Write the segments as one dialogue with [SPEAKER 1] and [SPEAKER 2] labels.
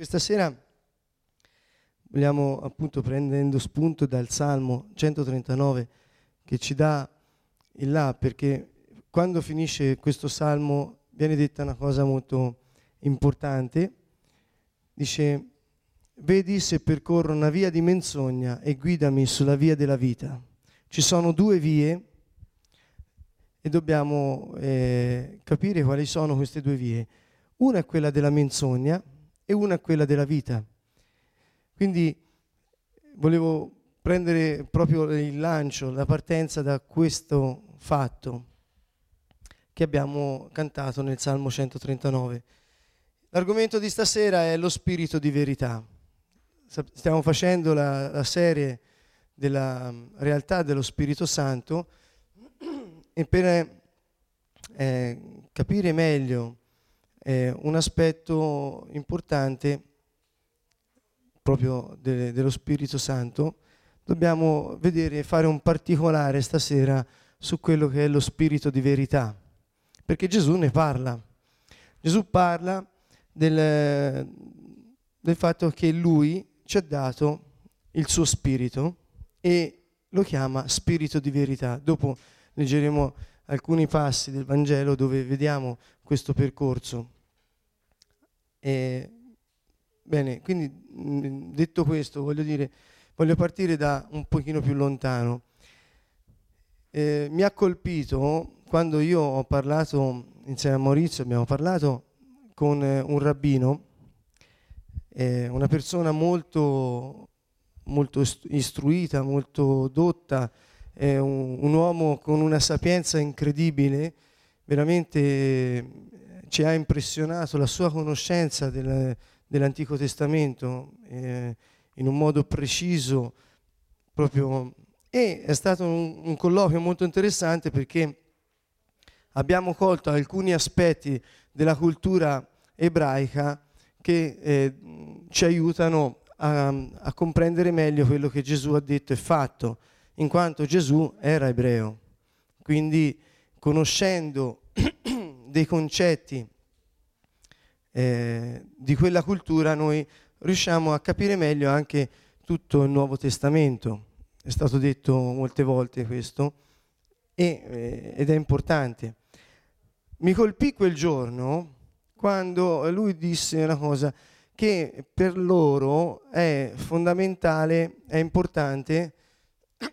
[SPEAKER 1] Questa sera vogliamo appunto prendendo spunto dal Salmo 139 che ci dà il là perché quando finisce questo Salmo viene detta una cosa molto importante. Dice, vedi se percorro una via di menzogna e guidami sulla via della vita. Ci sono due vie e dobbiamo eh, capire quali sono queste due vie. Una è quella della menzogna e una è quella della vita. Quindi volevo prendere proprio il lancio, la partenza da questo fatto che abbiamo cantato nel Salmo 139. L'argomento di stasera è lo spirito di verità. Stiamo facendo la, la serie della realtà dello Spirito Santo e per eh, capire meglio eh, un aspetto importante proprio de- dello Spirito Santo, dobbiamo vedere, fare un particolare stasera su quello che è lo spirito di verità, perché Gesù ne parla. Gesù parla del, del fatto che lui ci ha dato il suo spirito e lo chiama spirito di verità. Dopo leggeremo alcuni passi del Vangelo dove vediamo questo percorso. E, bene, quindi mm, detto questo, voglio dire, voglio partire da un pochino più lontano. Eh, mi ha colpito quando io ho parlato insieme a Maurizio, abbiamo parlato con eh, un rabbino, eh, una persona molto, molto istruita, molto dotta, è un, un uomo con una sapienza incredibile, veramente eh, ci ha impressionato la sua conoscenza del, dell'Antico Testamento eh, in un modo preciso, proprio, e è stato un, un colloquio molto interessante perché abbiamo colto alcuni aspetti della cultura ebraica che eh, ci aiutano a, a comprendere meglio quello che Gesù ha detto e fatto in quanto Gesù era ebreo. Quindi conoscendo dei concetti eh, di quella cultura noi riusciamo a capire meglio anche tutto il Nuovo Testamento. È stato detto molte volte questo e, eh, ed è importante. Mi colpì quel giorno quando lui disse una cosa che per loro è fondamentale, è importante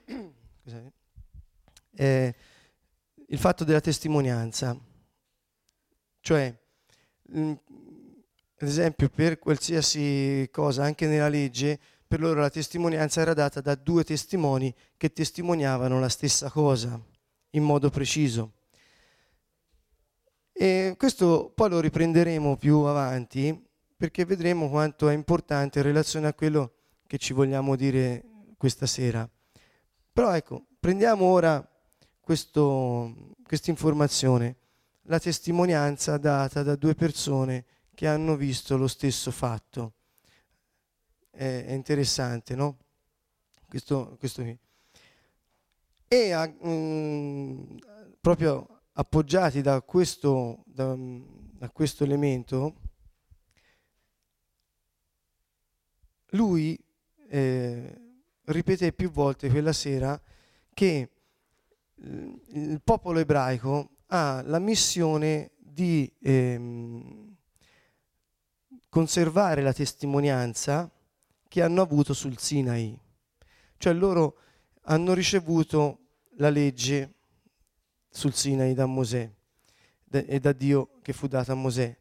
[SPEAKER 1] eh, il fatto della testimonianza. Cioè, mm, ad esempio, per qualsiasi cosa, anche nella legge, per loro la testimonianza era data da due testimoni che testimoniavano la stessa cosa in modo preciso. E questo poi lo riprenderemo più avanti perché vedremo quanto è importante in relazione a quello che ci vogliamo dire questa sera. Però ecco, prendiamo ora questa informazione, la testimonianza data da due persone che hanno visto lo stesso fatto. È, è interessante, no? Questo, questo qui. E a, mh, proprio appoggiati da questo, da, da questo elemento, lui eh, ripeté più volte quella sera che il popolo ebraico ha la missione di ehm, conservare la testimonianza che hanno avuto sul Sinai. Cioè loro hanno ricevuto la legge sul Sinai da Mosè e da Dio che fu data a Mosè.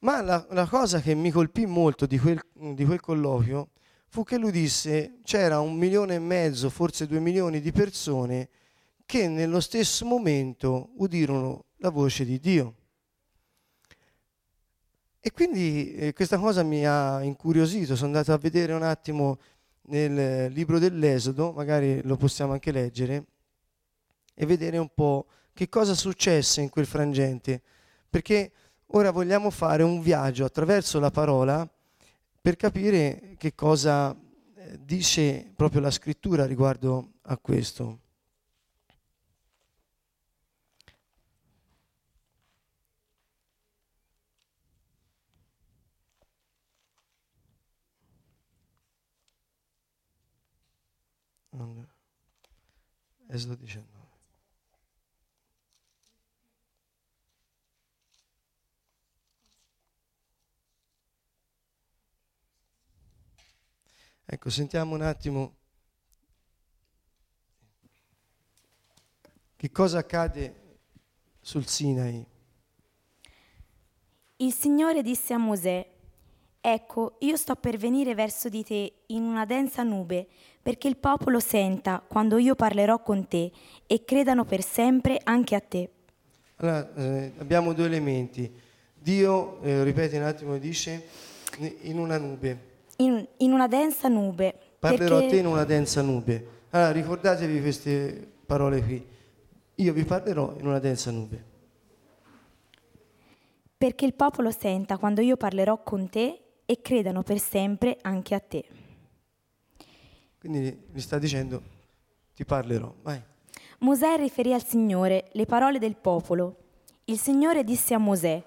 [SPEAKER 1] Ma la, la cosa che mi colpì molto di quel, di quel colloquio fu che lui disse c'era un milione e mezzo, forse due milioni di persone che nello stesso momento udirono la voce di Dio. E quindi eh, questa cosa mi ha incuriosito, sono andato a vedere un attimo nel libro dell'Esodo, magari lo possiamo anche leggere, e vedere un po' che cosa successe in quel frangente, perché ora vogliamo fare un viaggio attraverso la parola per capire che cosa eh, dice proprio la scrittura riguardo a questo. Esodo 19. Ecco, sentiamo un attimo che cosa accade sul Sinai.
[SPEAKER 2] Il Signore disse a Mosè, Ecco, io sto per venire verso di te in una densa nube, perché il popolo senta quando io parlerò con te e credano per sempre anche a te.
[SPEAKER 1] Allora, eh, abbiamo due elementi. Dio, eh, ripete un attimo, dice in una nube.
[SPEAKER 2] In, in una densa nube.
[SPEAKER 1] Parlerò
[SPEAKER 2] perché...
[SPEAKER 1] a te in una densa nube. Allora, ricordatevi queste parole qui. Io vi parlerò in una densa nube.
[SPEAKER 2] Perché il popolo senta quando io parlerò con te e credano per sempre anche a te.
[SPEAKER 1] Quindi mi sta dicendo, ti parlerò, vai.
[SPEAKER 2] Mosè riferì al Signore le parole del popolo. Il Signore disse a Mosè,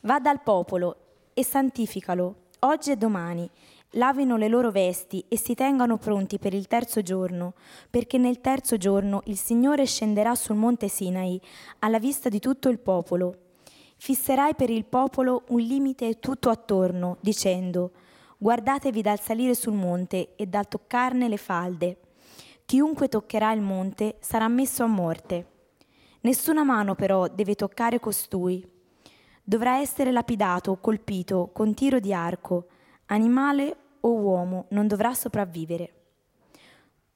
[SPEAKER 2] va dal popolo e santificalo, oggi e domani, lavino le loro vesti e si tengano pronti per il terzo giorno, perché nel terzo giorno il Signore scenderà sul monte Sinai alla vista di tutto il popolo Fisserai per il popolo un limite tutto attorno, dicendo, guardatevi dal salire sul monte e dal toccarne le falde. Chiunque toccherà il monte sarà messo a morte. Nessuna mano però deve toccare costui. Dovrà essere lapidato o colpito con tiro di arco. Animale o uomo non dovrà sopravvivere.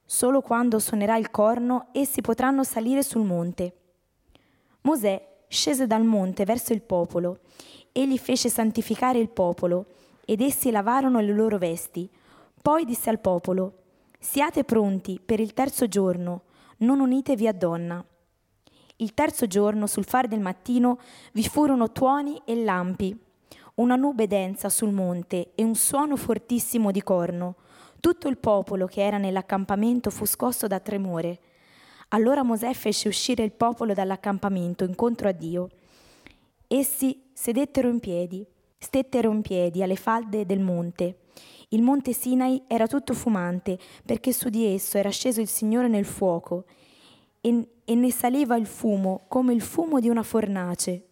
[SPEAKER 2] Solo quando suonerà il corno essi potranno salire sul monte. Mosè scese dal monte verso il popolo. Egli fece santificare il popolo, ed essi lavarono le loro vesti. Poi disse al popolo, Siate pronti per il terzo giorno, non unitevi a donna. Il terzo giorno, sul fare del mattino, vi furono tuoni e lampi, una nube densa sul monte e un suono fortissimo di corno. Tutto il popolo che era nell'accampamento fu scosso da tremore. Allora Mosè fece uscire il popolo dall'accampamento incontro a Dio. Essi sedettero in piedi, stettero in piedi alle falde del monte. Il monte Sinai era tutto fumante, perché su di esso era sceso il Signore nel fuoco, e, e ne saliva il fumo come il fumo di una fornace.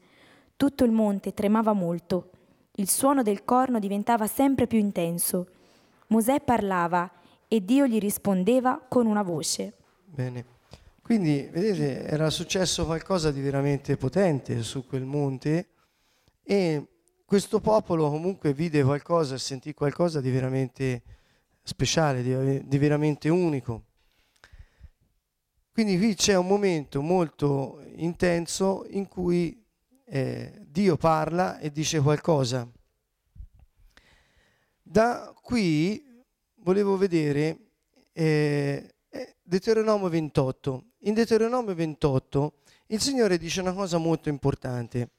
[SPEAKER 2] Tutto il monte tremava molto. Il suono del corno diventava sempre più intenso. Mosè parlava e Dio gli rispondeva con una voce.
[SPEAKER 1] Bene. Quindi, vedete, era successo qualcosa di veramente potente su quel monte e questo popolo comunque vide qualcosa sentì qualcosa di veramente speciale, di, di veramente unico. Quindi qui c'è un momento molto intenso in cui eh, Dio parla e dice qualcosa. Da qui volevo vedere eh, Deuteronomio 28. In Deuteronomio 28 il Signore dice una cosa molto importante,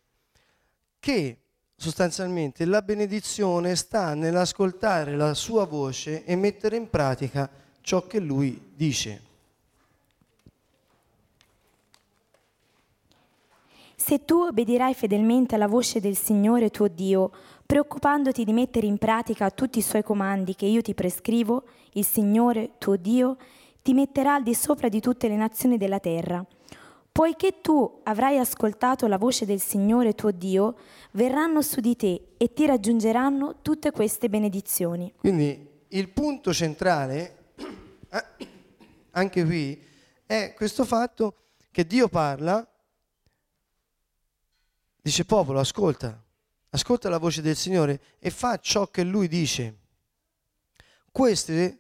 [SPEAKER 1] che sostanzialmente la benedizione sta nell'ascoltare la sua voce e mettere in pratica ciò che lui dice.
[SPEAKER 2] Se tu obbedirai fedelmente alla voce del Signore tuo Dio, preoccupandoti di mettere in pratica tutti i suoi comandi che io ti prescrivo, il Signore tuo Dio ti metterà al di sopra di tutte le nazioni della terra. Poiché tu avrai ascoltato la voce del Signore tuo Dio, verranno su di te e ti raggiungeranno tutte queste benedizioni.
[SPEAKER 1] Quindi il punto centrale, anche qui, è questo fatto che Dio parla, dice popolo, ascolta, ascolta la voce del Signore e fa ciò che Lui dice. Queste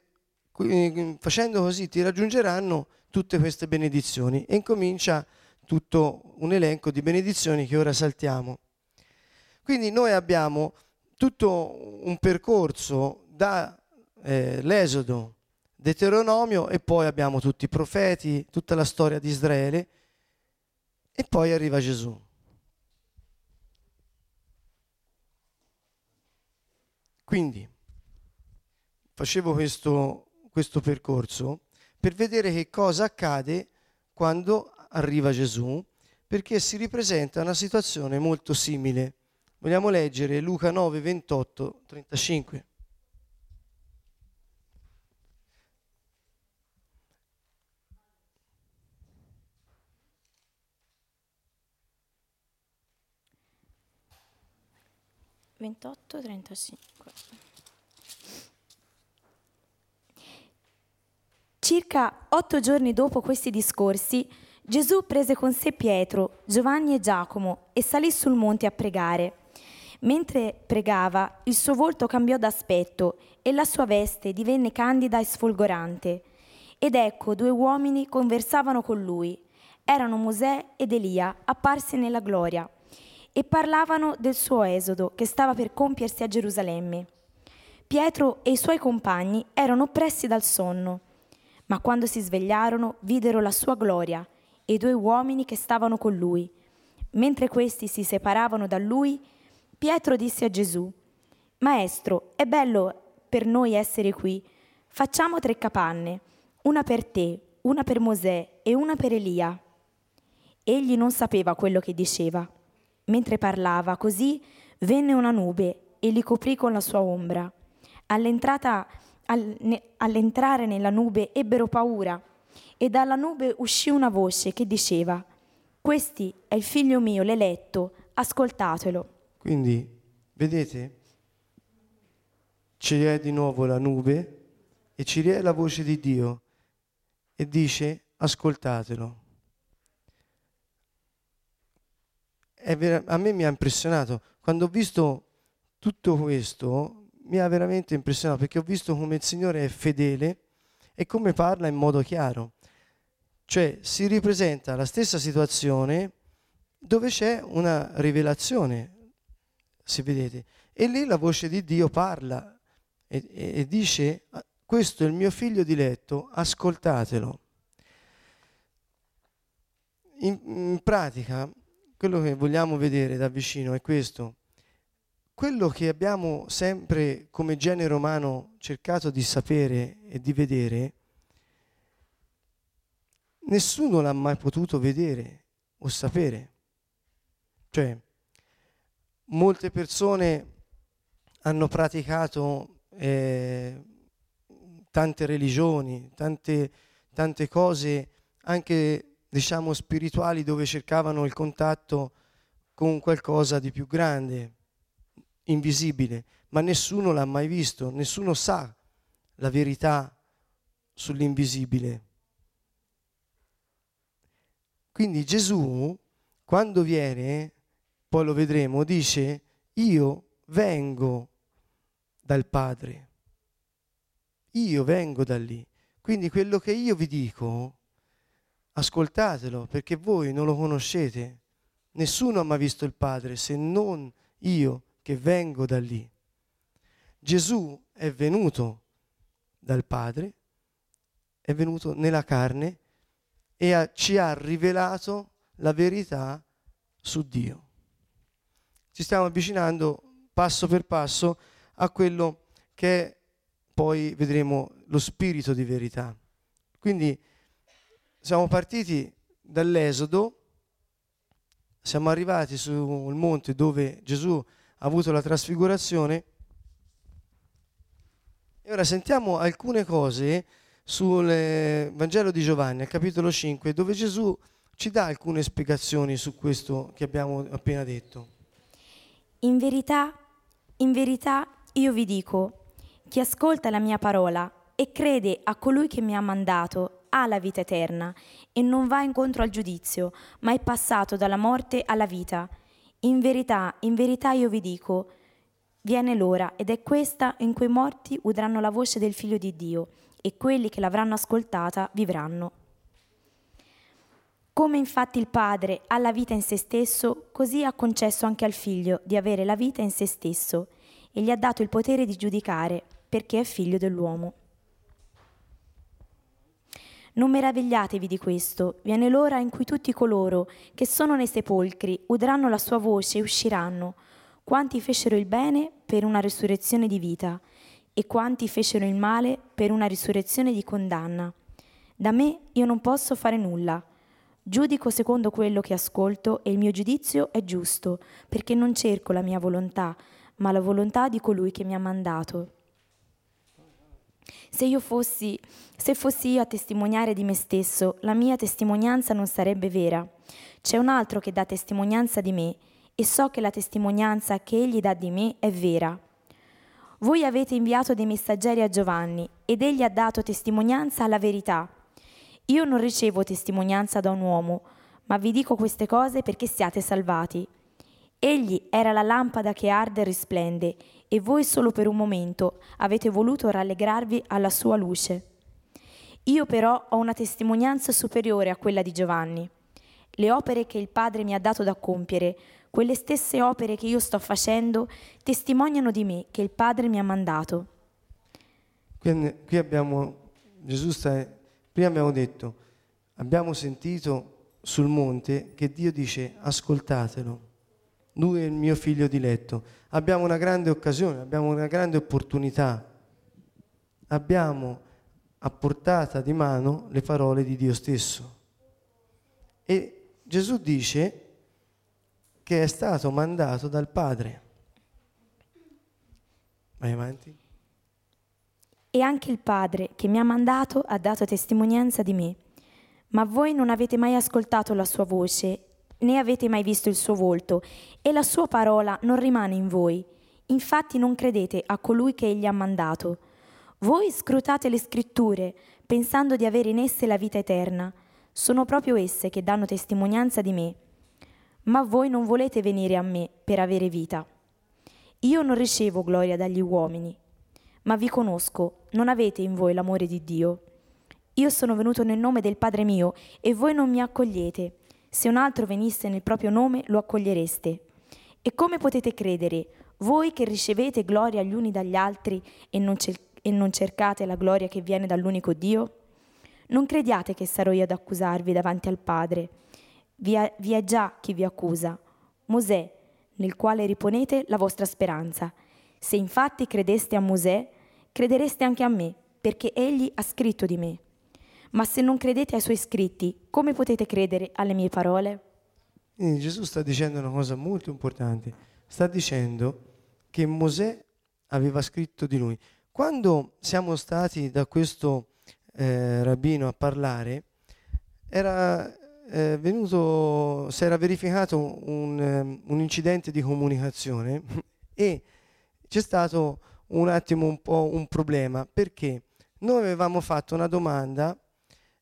[SPEAKER 1] facendo così ti raggiungeranno tutte queste benedizioni e incomincia tutto un elenco di benedizioni che ora saltiamo. Quindi noi abbiamo tutto un percorso dall'Esodo, eh, Deuteronomio e poi abbiamo tutti i profeti, tutta la storia di Israele e poi arriva Gesù. Quindi facevo questo questo percorso per vedere che cosa accade quando arriva Gesù, perché si ripresenta una situazione molto simile. Vogliamo leggere Luca 9, 28, 35.
[SPEAKER 2] Ventotto, trentacinque. Circa otto giorni dopo questi discorsi, Gesù prese con sé Pietro, Giovanni e Giacomo e salì sul monte a pregare. Mentre pregava, il suo volto cambiò d'aspetto e la sua veste divenne candida e sfolgorante. Ed ecco, due uomini conversavano con lui. Erano Mosè ed Elia, apparsi nella gloria, e parlavano del suo esodo che stava per compiersi a Gerusalemme. Pietro e i suoi compagni erano oppressi dal sonno, ma quando si svegliarono videro la sua gloria e due uomini che stavano con lui. Mentre questi si separavano da lui, Pietro disse a Gesù, Maestro, è bello per noi essere qui. Facciamo tre capanne, una per te, una per Mosè e una per Elia. Egli non sapeva quello che diceva. Mentre parlava così, venne una nube e li coprì con la sua ombra. All'entrata, all'entrare nella nube ebbero paura e dalla nube uscì una voce che diceva, Questi è il figlio mio, l'eletto, ascoltatelo.
[SPEAKER 1] Quindi, vedete, c'è di nuovo la nube e ci è la voce di Dio e dice, ascoltatelo. Ver- a me mi ha impressionato, quando ho visto tutto questo, mi ha veramente impressionato perché ho visto come il Signore è fedele e come parla in modo chiaro. Cioè si ripresenta la stessa situazione dove c'è una rivelazione, se vedete. E lì la voce di Dio parla e, e, e dice, questo è il mio figlio diletto, ascoltatelo. In, in pratica, quello che vogliamo vedere da vicino è questo. Quello che abbiamo sempre come genere umano cercato di sapere e di vedere nessuno l'ha mai potuto vedere o sapere. Cioè, molte persone hanno praticato eh, tante religioni, tante, tante cose anche diciamo spirituali dove cercavano il contatto con qualcosa di più grande, invisibile, ma nessuno l'ha mai visto, nessuno sa la verità sull'invisibile. Quindi Gesù, quando viene, poi lo vedremo, dice, io vengo dal Padre, io vengo da lì. Quindi quello che io vi dico, ascoltatelo, perché voi non lo conoscete. Nessuno ha mai visto il Padre se non io che vengo da lì. Gesù è venuto dal Padre, è venuto nella carne e ha, ci ha rivelato la verità su Dio. Ci stiamo avvicinando passo per passo a quello che è poi vedremo lo spirito di verità. Quindi siamo partiti dall'Esodo, siamo arrivati sul monte dove Gesù ha avuto la trasfigurazione e ora sentiamo alcune cose sul eh, Vangelo di Giovanni, al capitolo 5, dove Gesù ci dà alcune spiegazioni su questo che abbiamo appena detto.
[SPEAKER 2] In verità, in verità io vi dico, chi ascolta la mia parola e crede a colui che mi ha mandato ha la vita eterna e non va incontro al giudizio, ma è passato dalla morte alla vita. In verità, in verità io vi dico, viene l'ora ed è questa in cui i morti udranno la voce del Figlio di Dio e quelli che l'avranno ascoltata vivranno. Come infatti il Padre ha la vita in se stesso, così ha concesso anche al Figlio di avere la vita in se stesso e gli ha dato il potere di giudicare, perché è figlio dell'uomo. Non meravigliatevi di questo, viene l'ora in cui tutti coloro che sono nei sepolcri udranno la sua voce e usciranno, quanti fecero il bene per una risurrezione di vita, e quanti fecero il male per una risurrezione di condanna. Da me io non posso fare nulla. Giudico secondo quello che ascolto e il mio giudizio è giusto, perché non cerco la mia volontà, ma la volontà di colui che mi ha mandato. Se io fossi, se fossi io a testimoniare di me stesso, la mia testimonianza non sarebbe vera. C'è un altro che dà testimonianza di me, e so che la testimonianza che egli dà di me è vera. Voi avete inviato dei messaggeri a Giovanni ed egli ha dato testimonianza alla verità. Io non ricevo testimonianza da un uomo, ma vi dico queste cose perché siate salvati. Egli era la lampada che arde e risplende, e voi solo per un momento avete voluto rallegrarvi alla sua luce. Io però ho una testimonianza superiore a quella di Giovanni. Le opere che il Padre mi ha dato da compiere, quelle stesse opere che io sto facendo, testimoniano di me che il Padre mi ha mandato.
[SPEAKER 1] Quindi, qui abbiamo, Gesù sta, prima abbiamo detto, abbiamo sentito sul monte che Dio dice ascoltatelo, lui è il mio figlio diletto. Abbiamo una grande occasione, abbiamo una grande opportunità. Abbiamo a portata di mano le parole di Dio stesso. E Gesù dice che è stato mandato dal Padre. Vai avanti.
[SPEAKER 2] E anche il Padre che mi ha mandato ha dato testimonianza di me. Ma voi non avete mai ascoltato la sua voce, né avete mai visto il suo volto, e la sua parola non rimane in voi. Infatti non credete a colui che egli ha mandato. Voi scrutate le scritture, pensando di avere in esse la vita eterna. Sono proprio esse che danno testimonianza di me. Ma voi non volete venire a me per avere vita. Io non ricevo gloria dagli uomini, ma vi conosco, non avete in voi l'amore di Dio. Io sono venuto nel nome del Padre mio e voi non mi accogliete. Se un altro venisse nel proprio nome, lo accogliereste. E come potete credere, voi che ricevete gloria gli uni dagli altri e non, cer- e non cercate la gloria che viene dall'unico Dio? Non crediate che sarò io ad accusarvi davanti al Padre. Vi è, vi è già chi vi accusa, Mosè, nel quale riponete la vostra speranza. Se infatti credeste a Mosè, credereste anche a me, perché egli ha scritto di me. Ma se non credete ai suoi scritti, come potete credere alle mie parole?
[SPEAKER 1] Quindi Gesù sta dicendo una cosa molto importante. Sta dicendo che Mosè aveva scritto di lui. Quando siamo stati da questo eh, rabbino a parlare, era eh, venuto, si era verificato un, um, un, incidente di comunicazione e c'è stato un attimo un po' un problema perché noi avevamo fatto una domanda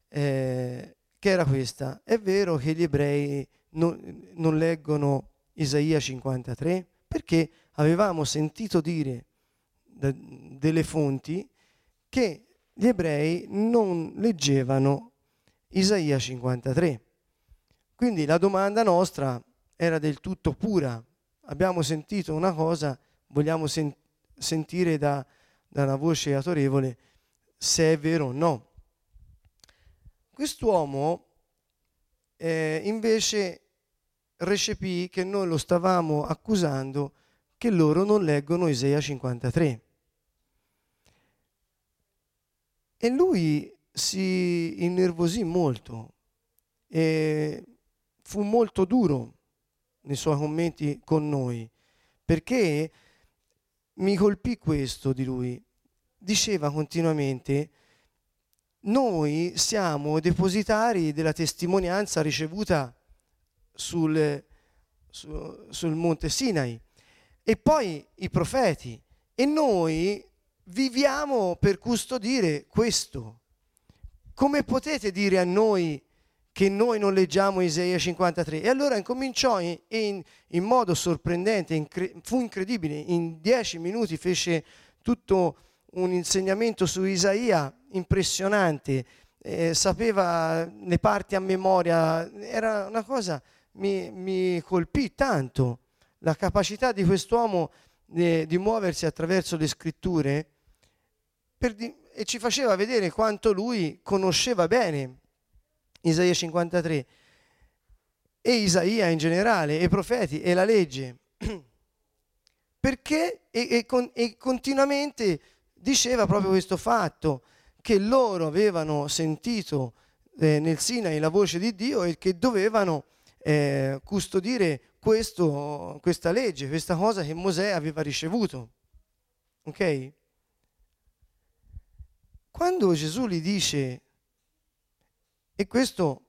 [SPEAKER 1] eh, che era questa, è vero che gli ebrei non, non leggono Isaia 53? Perché avevamo sentito dire da, delle fonti che gli ebrei non leggevano Isaia 53. Quindi la domanda nostra era del tutto pura. Abbiamo sentito una cosa, vogliamo sen- sentire da, da una voce autorevole se è vero o no. Quest'uomo eh, invece recepì che noi lo stavamo accusando che loro non leggono Isaia 53. E lui si innervosì molto e fu molto duro nei suoi commenti con noi, perché mi colpì questo di lui. Diceva continuamente, noi siamo depositari della testimonianza ricevuta sul, su, sul monte Sinai e poi i profeti e noi viviamo per custodire questo. Come potete dire a noi che noi non leggiamo Isaia 53? E allora incominciò in, in, in modo sorprendente, incre- fu incredibile, in dieci minuti fece tutto un insegnamento su Isaia impressionante, eh, sapeva le parti a memoria, era una cosa, mi, mi colpì tanto la capacità di quest'uomo di, di muoversi attraverso le scritture di, e ci faceva vedere quanto lui conosceva bene Isaia 53 e Isaia in generale, e i profeti e la legge. Perché e, e, con, e continuamente diceva proprio questo fatto, che loro avevano sentito eh, nel Sinai la voce di Dio e che dovevano eh, custodire questo, questa legge, questa cosa che Mosè aveva ricevuto. Ok? Quando Gesù gli dice, e questo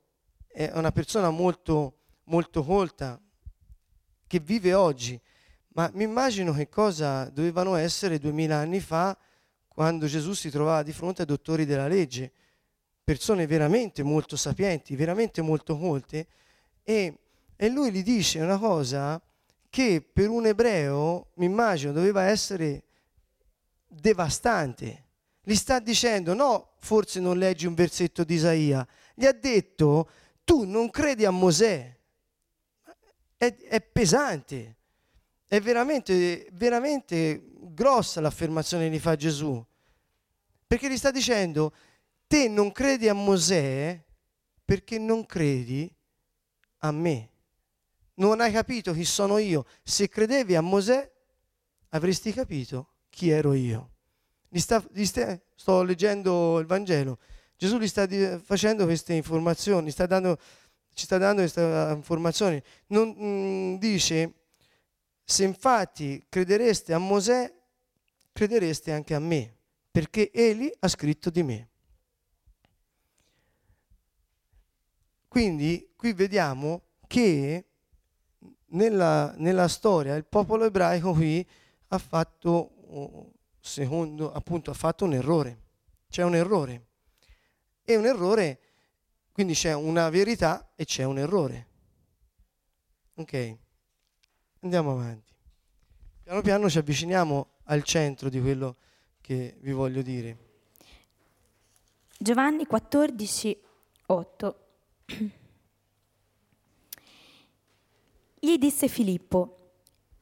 [SPEAKER 1] è una persona molto, molto colta, che vive oggi. Ma mi immagino che cosa dovevano essere duemila anni fa quando Gesù si trovava di fronte ai dottori della legge, persone veramente molto sapienti, veramente molto colte, e, e lui gli dice una cosa che per un ebreo, mi immagino, doveva essere devastante. Gli sta dicendo, no, forse non leggi un versetto di Isaia, gli ha detto, tu non credi a Mosè. È, è pesante, è veramente, veramente grossa l'affermazione che gli fa Gesù. Perché gli sta dicendo, te non credi a Mosè perché non credi a me non hai capito chi sono io. Se credevi a Mosè, avresti capito chi ero io. Gli sta, gli sta, sto leggendo il Vangelo. Gesù gli sta facendo queste informazioni, sta dando, ci sta dando queste informazioni. Non, mh, mm, dice, se infatti credereste a Mosè, credereste anche a me, perché egli ha scritto di me. Quindi qui vediamo che nella, nella storia il popolo ebraico qui ha fatto, secondo, appunto, ha fatto un errore. C'è un errore. E un errore, quindi c'è una verità e c'è un errore. Ok, andiamo avanti. Piano piano ci avviciniamo al centro di quello che vi voglio dire.
[SPEAKER 2] Giovanni 14, 8. Gli disse Filippo,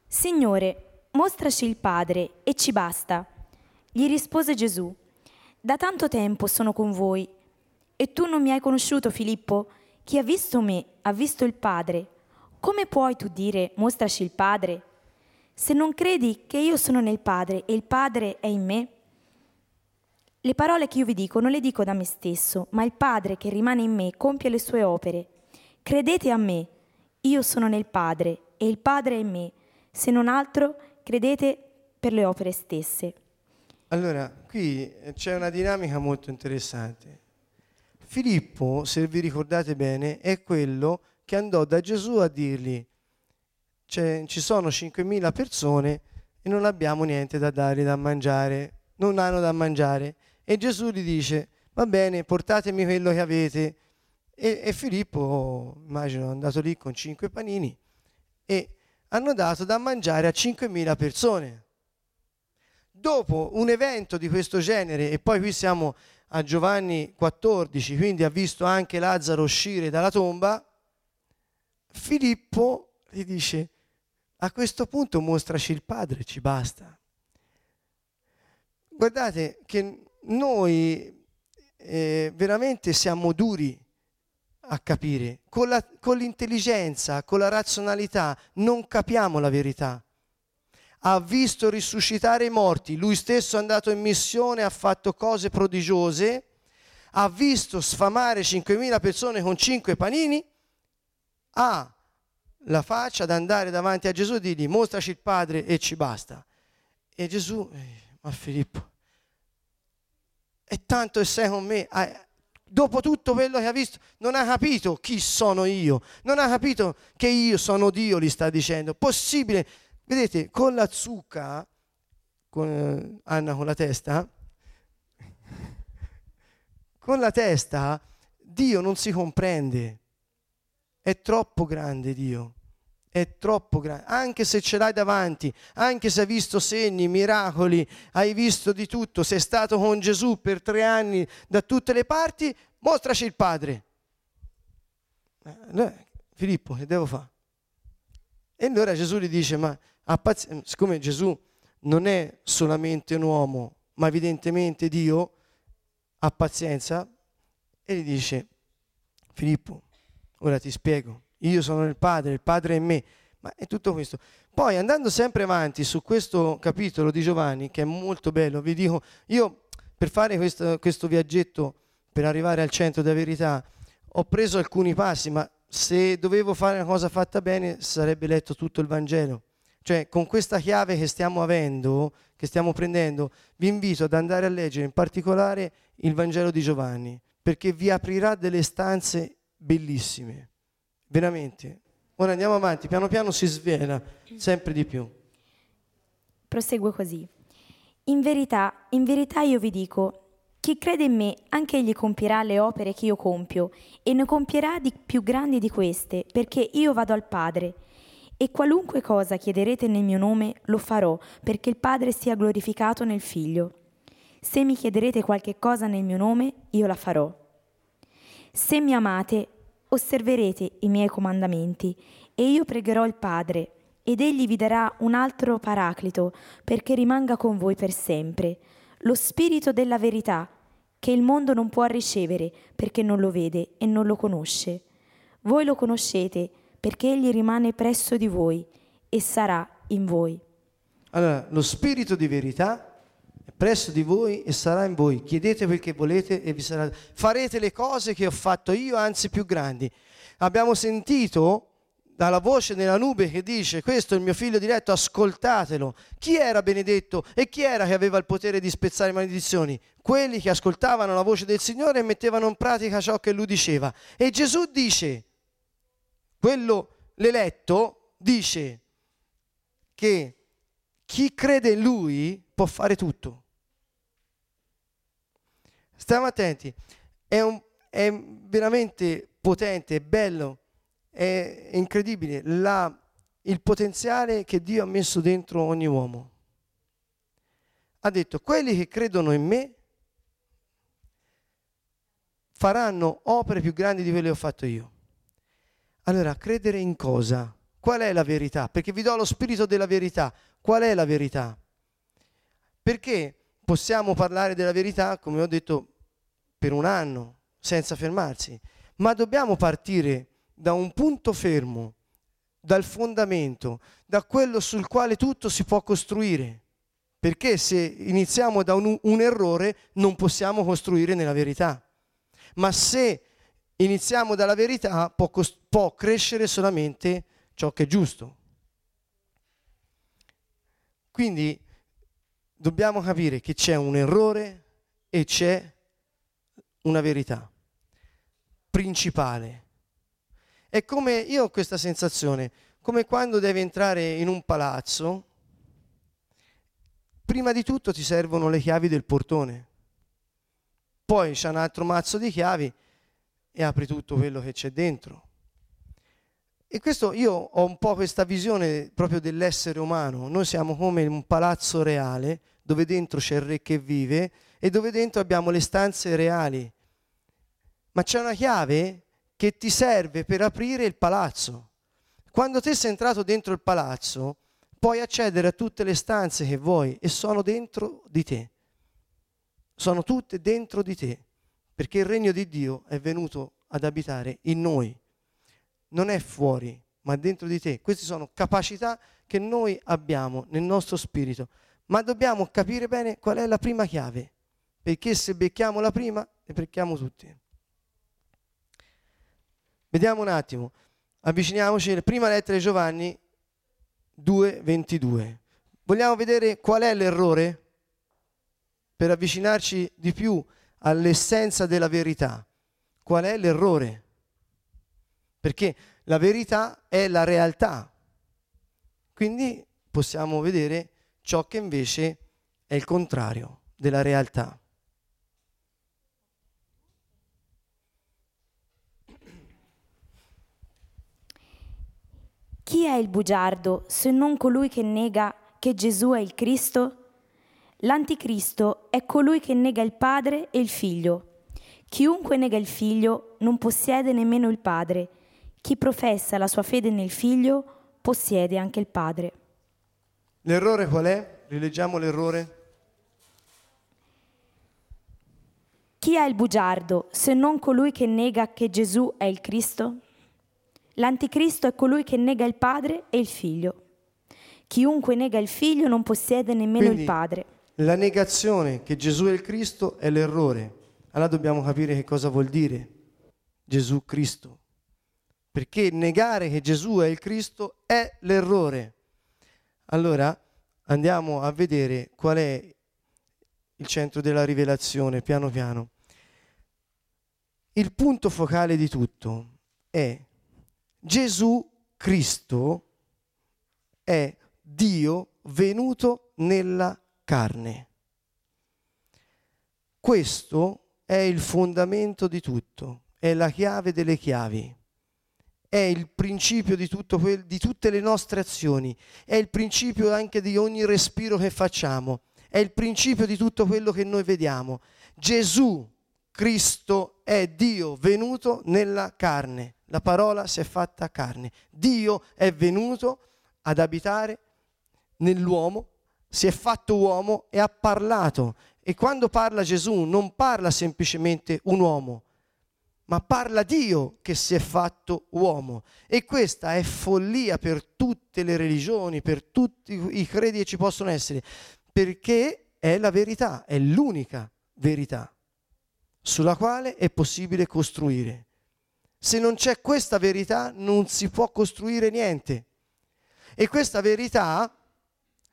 [SPEAKER 2] Signore, mostraci il Padre e ci basta. Gli rispose Gesù, Da tanto tempo sono con voi e tu non mi hai conosciuto, Filippo? Chi ha visto me ha visto il Padre. Come puoi tu dire mostraci il Padre? Se non credi che io sono nel Padre e il Padre è in me? Le parole che io vi dico non le dico da me stesso, ma il Padre che rimane in me compie le sue opere. Credete a me io sono nel Padre e il Padre è in me, se non altro credete per le opere stesse.
[SPEAKER 1] Allora, qui c'è una dinamica molto interessante. Filippo, se vi ricordate bene, è quello che andò da Gesù a dirgli, ci sono 5.000 persone e non abbiamo niente da dare da mangiare, non hanno da mangiare. E Gesù gli dice, va bene, portatemi quello che avete e, e Filippo, immagino, è andato lì con cinque panini e hanno dato da mangiare a 5.000 persone. Dopo un evento di questo genere, e poi qui siamo a Giovanni 14, quindi ha visto anche Lazzaro uscire dalla tomba, Filippo gli dice, a questo punto mostraci il Padre, ci basta. Guardate che noi eh, veramente siamo duri a capire. Con, la, con l'intelligenza, con la razionalità non capiamo la verità. Ha visto risuscitare i morti, lui stesso è andato in missione, ha fatto cose prodigiose, ha visto sfamare 5.000 persone con 5 panini, ha la faccia ad andare davanti a Gesù e dirgli mostraci il Padre e ci basta. E Gesù, eh, ma Filippo, è tanto che sei con me, dopo tutto quello che ha visto, non ha capito chi sono io, non ha capito che io sono Dio, gli sta dicendo. Possibile, vedete, con la zucca, con eh, Anna con la testa, con la testa Dio non si comprende, è troppo grande Dio è troppo grande, anche se ce l'hai davanti, anche se hai visto segni, miracoli, hai visto di tutto, sei stato con Gesù per tre anni da tutte le parti, mostraci il Padre. Eh, Filippo, che devo fare? E allora Gesù gli dice, ma siccome Gesù non è solamente un uomo, ma evidentemente Dio, ha pazienza, e gli dice, Filippo, ora ti spiego io sono il Padre, il Padre è me. Ma è tutto questo. Poi andando sempre avanti su questo capitolo di Giovanni, che è molto bello, vi dico, io per fare questo, questo viaggetto, per arrivare al centro della verità, ho preso alcuni passi, ma se dovevo fare una cosa fatta bene sarebbe letto tutto il Vangelo. Cioè, con questa chiave che stiamo avendo, che stiamo prendendo, vi invito ad andare a leggere in particolare il Vangelo di Giovanni, perché vi aprirà delle stanze bellissime veramente Ora andiamo avanti, piano piano si svela sempre di più.
[SPEAKER 2] Prosegue così. In verità, in verità io vi dico, chi crede in me, anche egli compierà le opere che io compio, e ne compierà di più grandi di queste, perché io vado al Padre. E qualunque cosa chiederete nel mio nome, lo farò, perché il Padre sia glorificato nel Figlio. Se mi chiederete qualche cosa nel mio nome, io la farò. Se mi amate, osserverete i miei comandamenti, e io pregherò il Padre, ed egli vi darà un altro paraclito, perché rimanga con voi per sempre, lo Spirito della verità, che il mondo non può ricevere, perché non lo vede e non lo conosce. Voi lo conoscete, perché egli rimane presso di voi e sarà in voi.
[SPEAKER 1] Allora, lo Spirito di verità è presso di voi e sarà in voi. Chiedete quel che volete e vi sarà. Farete le cose che ho fatto io, anzi più grandi. Abbiamo sentito dalla voce nella nube che dice questo è il mio figlio diretto, ascoltatelo. Chi era benedetto e chi era che aveva il potere di spezzare maledizioni? Quelli che ascoltavano la voce del Signore e mettevano in pratica ciò che lui diceva. E Gesù dice, quello l'eletto dice che chi crede in lui può fare tutto. Stiamo attenti, è, un, è veramente potente, è bello, è incredibile la, il potenziale che Dio ha messo dentro ogni uomo. Ha detto, quelli che credono in me faranno opere più grandi di quelle che ho fatto io. Allora, credere in cosa? Qual è la verità? Perché vi do lo spirito della verità. Qual è la verità? Perché possiamo parlare della verità, come ho detto, per un anno, senza fermarsi, ma dobbiamo partire da un punto fermo, dal fondamento, da quello sul quale tutto si può costruire. Perché se iniziamo da un, un errore non possiamo costruire nella verità. Ma se iniziamo dalla verità, può, può crescere solamente ciò che è giusto. Quindi dobbiamo capire che c'è un errore e c'è una verità principale. È come io ho questa sensazione, come quando devi entrare in un palazzo, prima di tutto ti servono le chiavi del portone, poi c'è un altro mazzo di chiavi e apri tutto quello che c'è dentro. E questo io ho un po' questa visione proprio dell'essere umano. Noi siamo come un palazzo reale dove dentro c'è il re che vive e dove dentro abbiamo le stanze reali. Ma c'è una chiave che ti serve per aprire il palazzo. Quando te sei entrato dentro il palazzo, puoi accedere a tutte le stanze che vuoi e sono dentro di te. Sono tutte dentro di te perché il regno di Dio è venuto ad abitare in noi. Non è fuori, ma dentro di te. Queste sono capacità che noi abbiamo nel nostro spirito, ma dobbiamo capire bene qual è la prima chiave, perché se becchiamo la prima, ne becchiamo tutti. Vediamo un attimo, avviciniamoci alla prima lettera di Giovanni 2:22. Vogliamo vedere qual è l'errore per avvicinarci di più all'essenza della verità. Qual è l'errore? Perché la verità è la realtà. Quindi possiamo vedere ciò che invece è il contrario della realtà.
[SPEAKER 2] Chi è il bugiardo se non colui che nega che Gesù è il Cristo? L'anticristo è colui che nega il Padre e il Figlio. Chiunque nega il Figlio non possiede nemmeno il Padre. Chi professa la sua fede nel Figlio possiede anche il Padre.
[SPEAKER 1] L'errore qual è? Rileggiamo l'errore.
[SPEAKER 2] Chi è il bugiardo se non colui che nega che Gesù è il Cristo? L'anticristo è colui che nega il Padre e il Figlio. Chiunque nega il Figlio non possiede nemmeno
[SPEAKER 1] Quindi,
[SPEAKER 2] il Padre.
[SPEAKER 1] La negazione che Gesù è il Cristo è l'errore. Allora dobbiamo capire che cosa vuol dire Gesù Cristo. Perché negare che Gesù è il Cristo è l'errore. Allora andiamo a vedere qual è il centro della rivelazione, piano piano. Il punto focale di tutto è Gesù Cristo è Dio venuto nella carne. Questo è il fondamento di tutto, è la chiave delle chiavi, è il principio di, quel, di tutte le nostre azioni, è il principio anche di ogni respiro che facciamo, è il principio di tutto quello che noi vediamo. Gesù Cristo è Dio venuto nella carne, la parola si è fatta carne. Dio è venuto ad abitare nell'uomo, si è fatto uomo e ha parlato. E quando parla Gesù non parla semplicemente un uomo, ma parla Dio che si è fatto uomo. E questa è follia per tutte le religioni, per tutti i credi che ci possono essere, perché è la verità, è l'unica verità sulla quale è possibile costruire. Se non c'è questa verità non si può costruire niente. E questa verità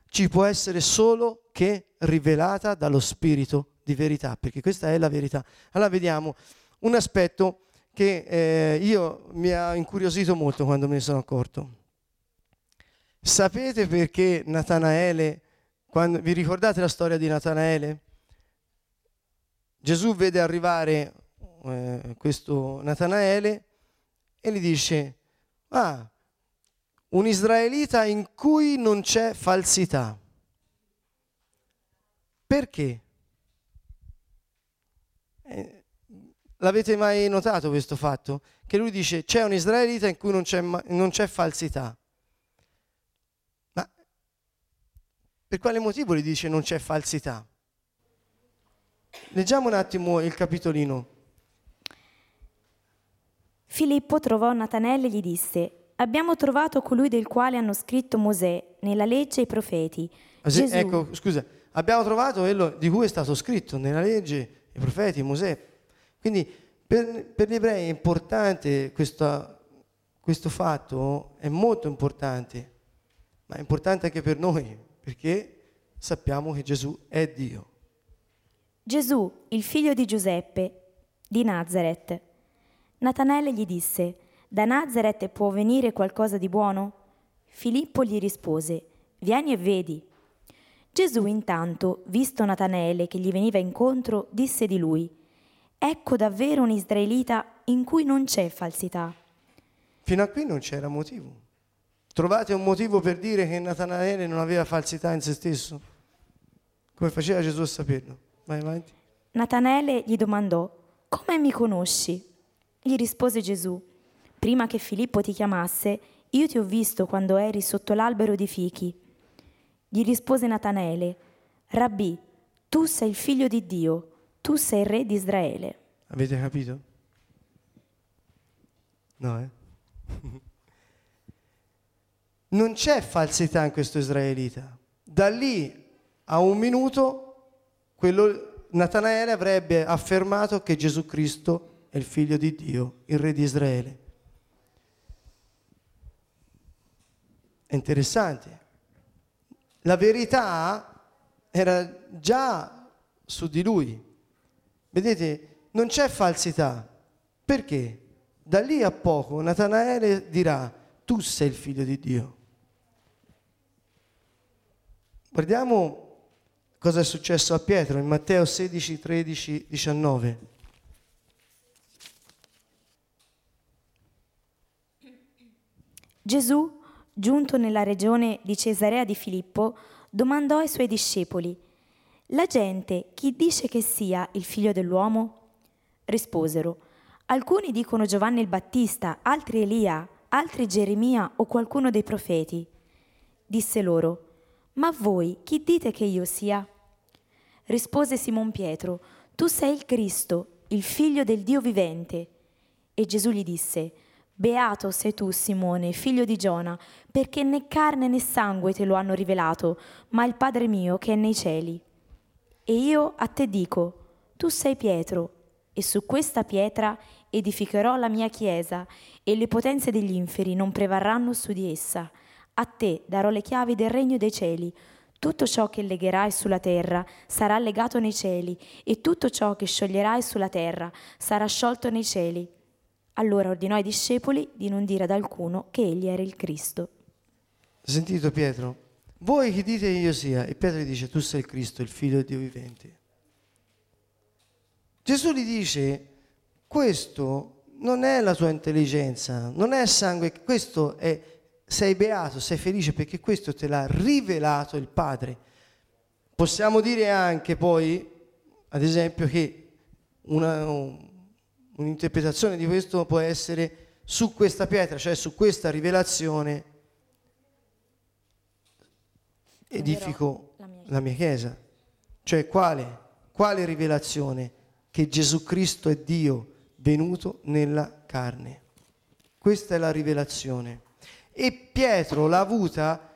[SPEAKER 1] ci può essere solo che rivelata dallo Spirito di verità, perché questa è la verità. Allora vediamo un aspetto che eh, io mi ha incuriosito molto quando me ne sono accorto. Sapete perché Natanaele, quando, vi ricordate la storia di Natanaele? Gesù vede arrivare eh, questo Natanaele e gli dice, ah, un israelita in cui non c'è falsità. Perché? Eh, l'avete mai notato questo fatto? Che lui dice c'è un israelita in cui non c'è, non c'è falsità. Ma per quale motivo gli dice non c'è falsità? Leggiamo un attimo il capitolino.
[SPEAKER 2] Filippo trovò Natanelle e gli disse, abbiamo trovato colui del quale hanno scritto Mosè nella legge e i profeti.
[SPEAKER 1] Ah, sì, ecco, scusa, abbiamo trovato quello di cui è stato scritto nella legge, i profeti, Mosè. Quindi per, per gli ebrei è importante questa, questo fatto, è molto importante, ma è importante anche per noi, perché sappiamo che Gesù è Dio.
[SPEAKER 2] Gesù, il figlio di Giuseppe, di Nazareth. Natanelle gli disse, da Nazareth può venire qualcosa di buono? Filippo gli rispose, vieni e vedi. Gesù intanto, visto Natanele che gli veniva incontro, disse di lui, ecco davvero un israelita in cui non c'è falsità.
[SPEAKER 1] Fino a qui non c'era motivo. Trovate un motivo per dire che Natanaele non aveva falsità in se stesso? Come faceva Gesù a saperlo? Vai avanti.
[SPEAKER 2] Natanele gli domandò, come mi conosci? Gli rispose Gesù, prima che Filippo ti chiamasse, io ti ho visto quando eri sotto l'albero di fichi. Gli rispose Natanele, Rabbi, tu sei il figlio di Dio, tu sei re di Israele.
[SPEAKER 1] Avete capito? No, eh? non c'è falsità in questo israelita. Da lì a un minuto quello, Natanaele avrebbe affermato che Gesù Cristo è il figlio di Dio, il re di Israele. È interessante. La verità era già su di lui. Vedete, non c'è falsità. Perché? Da lì a poco Natanaele dirà, tu sei il figlio di Dio. Guardiamo cosa è successo a Pietro in Matteo 16, 13, 19.
[SPEAKER 2] Gesù, giunto nella regione di Cesarea di Filippo, domandò ai suoi discepoli, La gente chi dice che sia il figlio dell'uomo? Risposero, alcuni dicono Giovanni il Battista, altri Elia, altri Geremia o qualcuno dei profeti. Disse loro, ma voi chi dite che io sia? Rispose Simon Pietro, tu sei il Cristo, il figlio del Dio vivente. E Gesù gli disse, Beato sei tu, Simone, figlio di Giona, perché né carne né sangue te lo hanno rivelato, ma il Padre mio che è nei cieli. E io a te dico, tu sei Pietro, e su questa pietra edificherò la mia chiesa, e le potenze degli inferi non prevarranno su di essa. A te darò le chiavi del regno dei cieli. Tutto ciò che legherai sulla terra sarà legato nei cieli, e tutto ciò che scioglierai sulla terra sarà sciolto nei cieli. Allora ordinò ai discepoli di non dire ad alcuno che egli era il Cristo.
[SPEAKER 1] Sentito Pietro? Voi chi dite io sia? E Pietro gli dice, tu sei il Cristo, il figlio di Dio vivente. Gesù gli dice, questo non è la tua intelligenza, non è sangue, questo è, sei beato, sei felice perché questo te l'ha rivelato il Padre. Possiamo dire anche poi, ad esempio, che una, un'interpretazione di questo può essere su questa pietra, cioè su questa rivelazione edifico la mia, la mia chiesa. Cioè quale? Quale rivelazione? Che Gesù Cristo è Dio venuto nella carne. Questa è la rivelazione. E Pietro l'ha avuta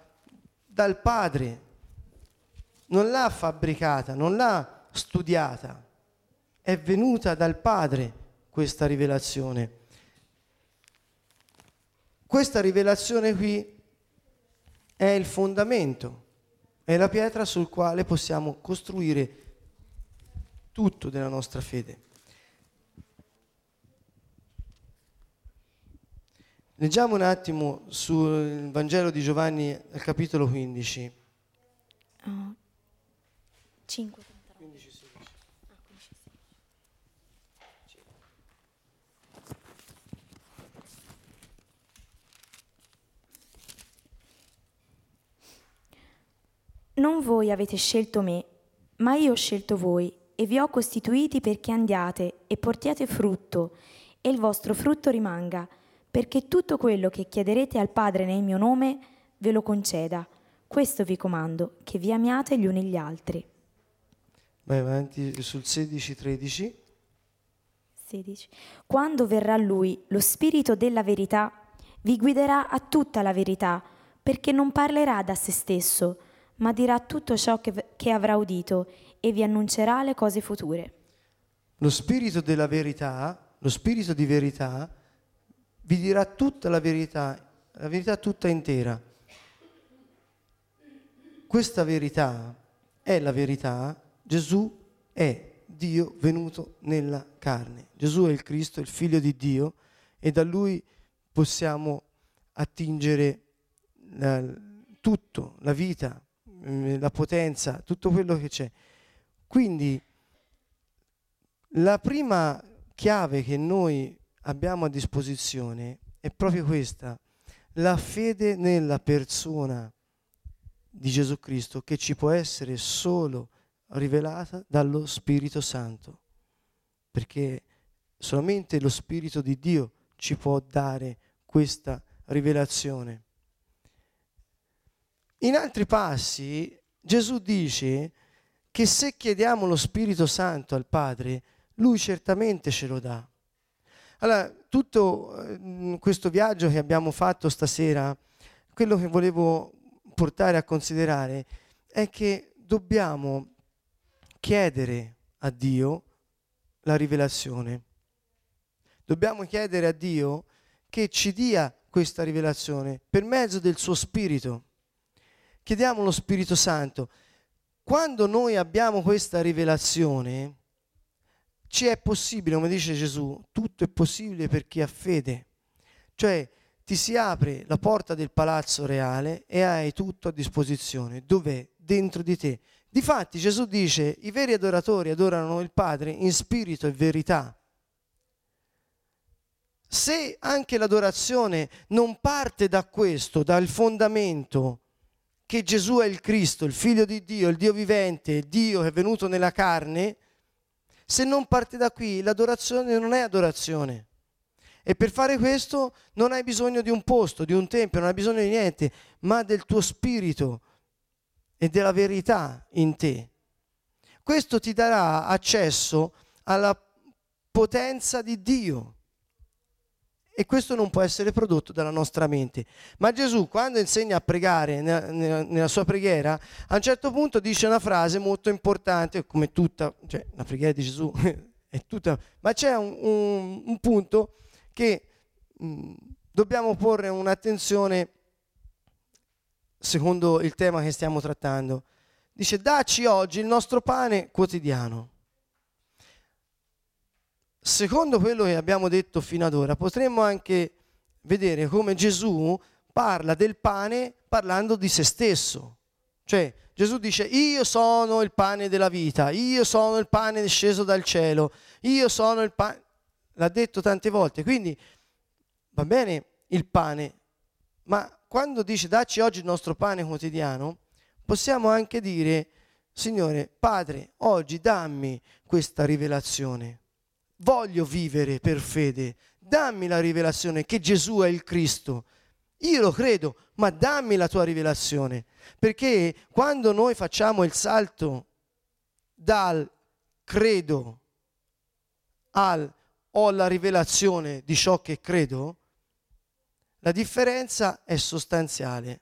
[SPEAKER 1] dal Padre, non l'ha fabbricata, non l'ha studiata, è venuta dal Padre questa rivelazione. Questa rivelazione qui è il fondamento, è la pietra sul quale possiamo costruire tutto della nostra fede. Leggiamo un attimo sul Vangelo di Giovanni al capitolo 15.
[SPEAKER 2] Uh, 5. Non voi avete scelto me, ma io ho scelto voi e vi ho costituiti perché andiate e portiate frutto e il vostro frutto rimanga, perché tutto quello che chiederete al Padre nel mio nome ve lo conceda. Questo vi comando, che vi amiate gli uni gli altri.
[SPEAKER 1] Vai avanti sul 16-13.
[SPEAKER 2] 16. Quando verrà Lui, lo Spirito della verità, vi guiderà a tutta la verità, perché non parlerà da se stesso, ma dirà tutto ciò che, che avrà udito e vi annuncerà le cose future.
[SPEAKER 1] Lo spirito della verità, lo spirito di verità, vi dirà tutta la verità, la verità tutta intera. Questa verità è la verità, Gesù è Dio venuto nella carne. Gesù è il Cristo, il figlio di Dio e da lui possiamo attingere la, tutto, la vita, la potenza, tutto quello che c'è. Quindi la prima chiave che noi abbiamo a disposizione è proprio questa, la fede nella persona di Gesù Cristo che ci può essere solo rivelata dallo Spirito Santo, perché solamente lo Spirito di Dio ci può dare questa rivelazione. In altri passi Gesù dice che se chiediamo lo Spirito Santo al Padre, Lui certamente ce lo dà. Allora, tutto eh, questo viaggio che abbiamo fatto stasera, quello che volevo portare a considerare è che dobbiamo chiedere a Dio la rivelazione. Dobbiamo chiedere a Dio che ci dia questa rivelazione per mezzo del suo Spirito chiediamo lo Spirito Santo. Quando noi abbiamo questa rivelazione, ci è possibile, come dice Gesù, tutto è possibile per chi ha fede. Cioè ti si apre la porta del palazzo reale e hai tutto a disposizione. Dov'è? Dentro di te. Difatti Gesù dice, i veri adoratori adorano il Padre in spirito e verità. Se anche l'adorazione non parte da questo, dal fondamento che Gesù è il Cristo, il figlio di Dio, il Dio vivente, Dio che è venuto nella carne, se non parte da qui l'adorazione non è adorazione. E per fare questo non hai bisogno di un posto, di un tempio, non hai bisogno di niente, ma del tuo spirito e della verità in te. Questo ti darà accesso alla potenza di Dio e questo non può essere prodotto dalla nostra mente. Ma Gesù, quando insegna a pregare nella, sua preghiera, a un certo punto dice una frase molto importante, come tutta, cioè la preghiera di Gesù è tutta, ma c'è un, un, un punto che mh, dobbiamo porre un'attenzione secondo il tema che stiamo trattando. Dice, dacci oggi il nostro pane quotidiano. Secondo quello che abbiamo detto fino ad ora, potremmo anche vedere come Gesù parla del pane parlando di se stesso. Cioè Gesù dice io sono il pane della vita, io sono il pane sceso dal cielo, io sono il pane... L'ha detto tante volte, quindi va bene il pane, ma quando dice dacci oggi il nostro pane quotidiano, possiamo anche dire Signore, Padre, oggi dammi questa rivelazione. Voglio vivere per fede. Dammi la rivelazione che Gesù è il Cristo. Io lo credo, ma dammi la tua rivelazione. Perché quando noi facciamo il salto dal credo al ho la rivelazione di ciò che credo, la differenza è sostanziale.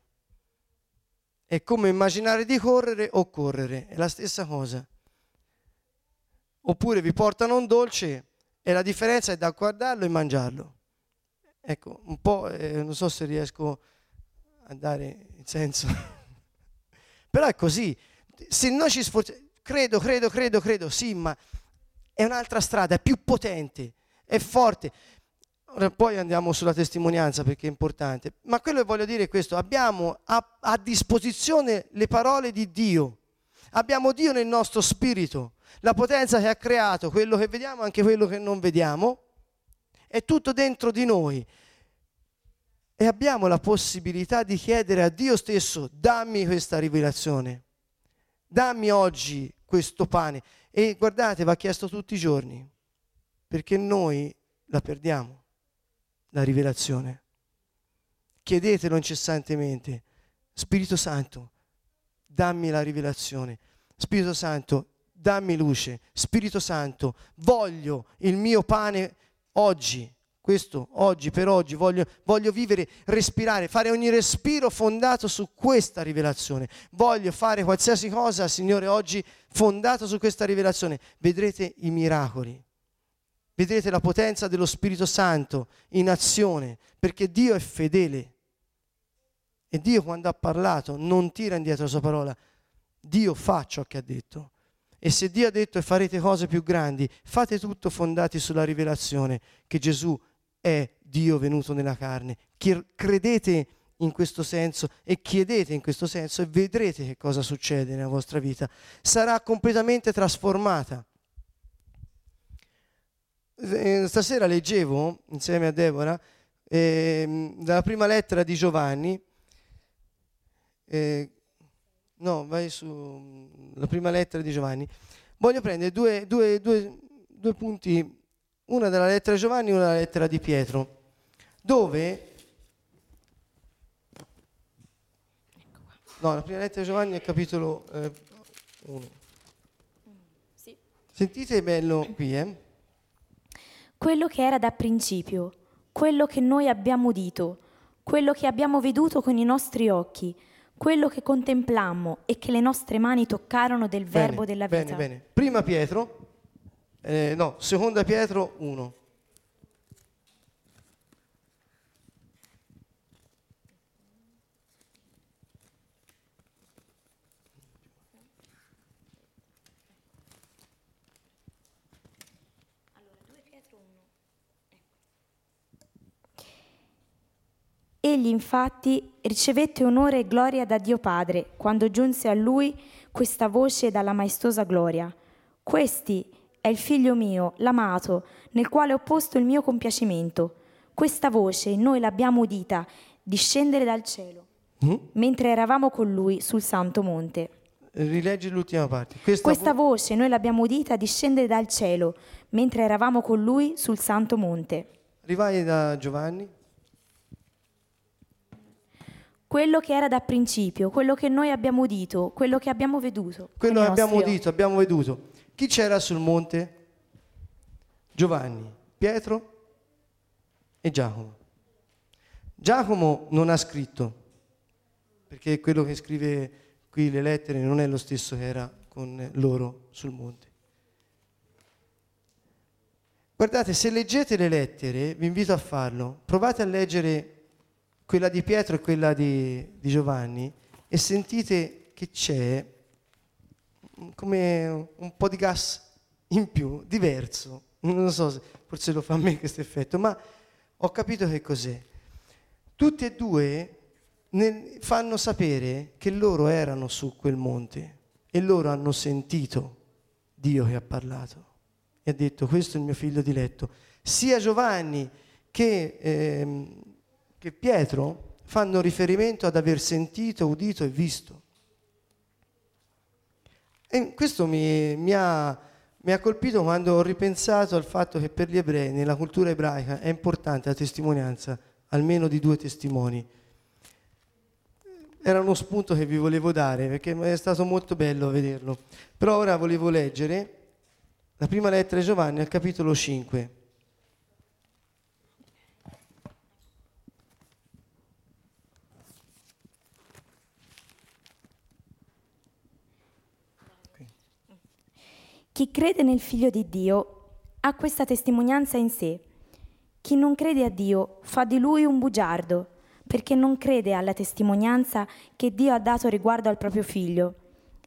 [SPEAKER 1] È come immaginare di correre o correre, è la stessa cosa. Oppure vi portano un dolce e la differenza è da guardarlo e mangiarlo. Ecco, un po', eh, non so se riesco a dare il senso. Però è così. Se noi ci sforziamo, credo, credo, credo, credo, sì, ma è un'altra strada, è più potente, è forte. Ora poi andiamo sulla testimonianza perché è importante. Ma quello che voglio dire è questo, abbiamo a, a disposizione le parole di Dio, abbiamo Dio nel nostro spirito, la potenza che ha creato, quello che vediamo, anche quello che non vediamo, è tutto dentro di noi. E abbiamo la possibilità di chiedere a Dio stesso, dammi questa rivelazione, dammi oggi questo pane. E guardate, va chiesto tutti i giorni, perché noi la perdiamo la rivelazione. Chiedetelo incessantemente. Spirito Santo, dammi la rivelazione. Spirito Santo, dammi luce. Spirito Santo, voglio il mio pane oggi. Questo oggi, per oggi, voglio, voglio vivere, respirare, fare ogni respiro fondato su questa rivelazione. Voglio fare qualsiasi cosa, Signore, oggi fondato su questa rivelazione. Vedrete i miracoli Vedrete la potenza dello Spirito Santo in azione, perché Dio è fedele. E Dio quando ha parlato non tira indietro la sua parola. Dio fa ciò che ha detto. E se Dio ha detto e farete cose più grandi, fate tutto fondati sulla rivelazione che Gesù è Dio venuto nella carne. Credete in questo senso e chiedete in questo senso e vedrete che cosa succede nella vostra vita. Sarà completamente trasformata. Eh, stasera leggevo insieme a Deborah eh, dalla prima lettera di Giovanni, eh, no, vai su la prima lettera di Giovanni. Voglio prendere due, due, due, due punti, una dalla lettera di Giovanni e una dalla lettera di Pietro, dove No, la prima lettera di Giovanni è capitolo 1. Eh, sì. Sentite bello qui, eh?
[SPEAKER 2] quello che era da principio, quello che noi abbiamo udito, quello che abbiamo veduto con i nostri occhi, quello che contemplammo e che le nostre mani toccarono del bene, verbo della vita.
[SPEAKER 1] Bene, bene. Prima Pietro, eh, no, seconda Pietro 1.
[SPEAKER 2] Egli infatti ricevette onore e gloria da Dio Padre quando giunse a lui questa voce dalla maestosa gloria. Questi è il figlio mio, l'amato, nel quale ho posto il mio compiacimento. Questa voce noi l'abbiamo udita discendere dal cielo, mm? mentre eravamo con lui sul santo monte.
[SPEAKER 1] Rileggi l'ultima parte.
[SPEAKER 2] Questa, Questa vo- voce noi l'abbiamo udita discendere dal cielo, mentre eravamo con lui sul santo monte.
[SPEAKER 1] Rivai da Giovanni
[SPEAKER 2] quello che era da principio, quello che noi abbiamo udito, quello che abbiamo veduto.
[SPEAKER 1] Quello che abbiamo udito, abbiamo veduto. Chi c'era sul monte? Giovanni, Pietro e Giacomo. Giacomo non ha scritto, perché quello che scrive qui le lettere non è lo stesso che era con loro sul monte. Guardate, se leggete le lettere, vi invito a farlo, provate a leggere quella di Pietro e quella di, di Giovanni e sentite che c'è come un po' di gas in più, diverso, Non so, se, forse lo fa a me questo effetto, ma ho capito che cos'è. Tutti e due fanno sapere che loro erano su quel monte e loro hanno sentito Dio che ha parlato e ha detto questo è il mio figlio diletto. Sia Giovanni che, ehm, che Pietro fanno riferimento ad aver sentito, udito e visto. E questo mi, mi, ha, mi ha colpito quando ho ripensato al fatto che per gli ebrei, nella cultura ebraica, è importante la testimonianza almeno di due testimoni era uno spunto che vi volevo dare perché è stato molto bello vederlo. Però ora volevo leggere la prima lettera di Giovanni al capitolo 5.
[SPEAKER 2] Chi crede nel Figlio di Dio ha questa testimonianza in sé. Chi non crede a Dio fa di lui un bugiardo perché non crede alla testimonianza che Dio ha dato riguardo al proprio figlio.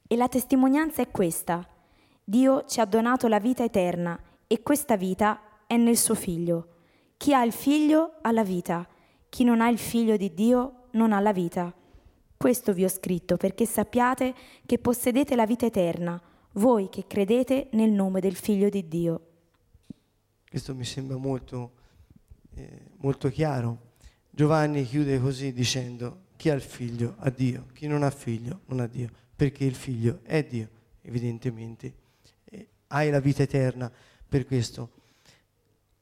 [SPEAKER 2] E la testimonianza è questa. Dio ci ha donato la vita eterna e questa vita è nel suo figlio. Chi ha il figlio ha la vita, chi non ha il figlio di Dio non ha la vita. Questo vi ho scritto perché sappiate che possedete la vita eterna, voi che credete nel nome del figlio di Dio.
[SPEAKER 1] Questo mi sembra molto, eh, molto chiaro. Giovanni chiude così dicendo chi ha il figlio ha Dio, chi non ha figlio non ha Dio, perché il figlio è Dio, evidentemente. E hai la vita eterna per questo.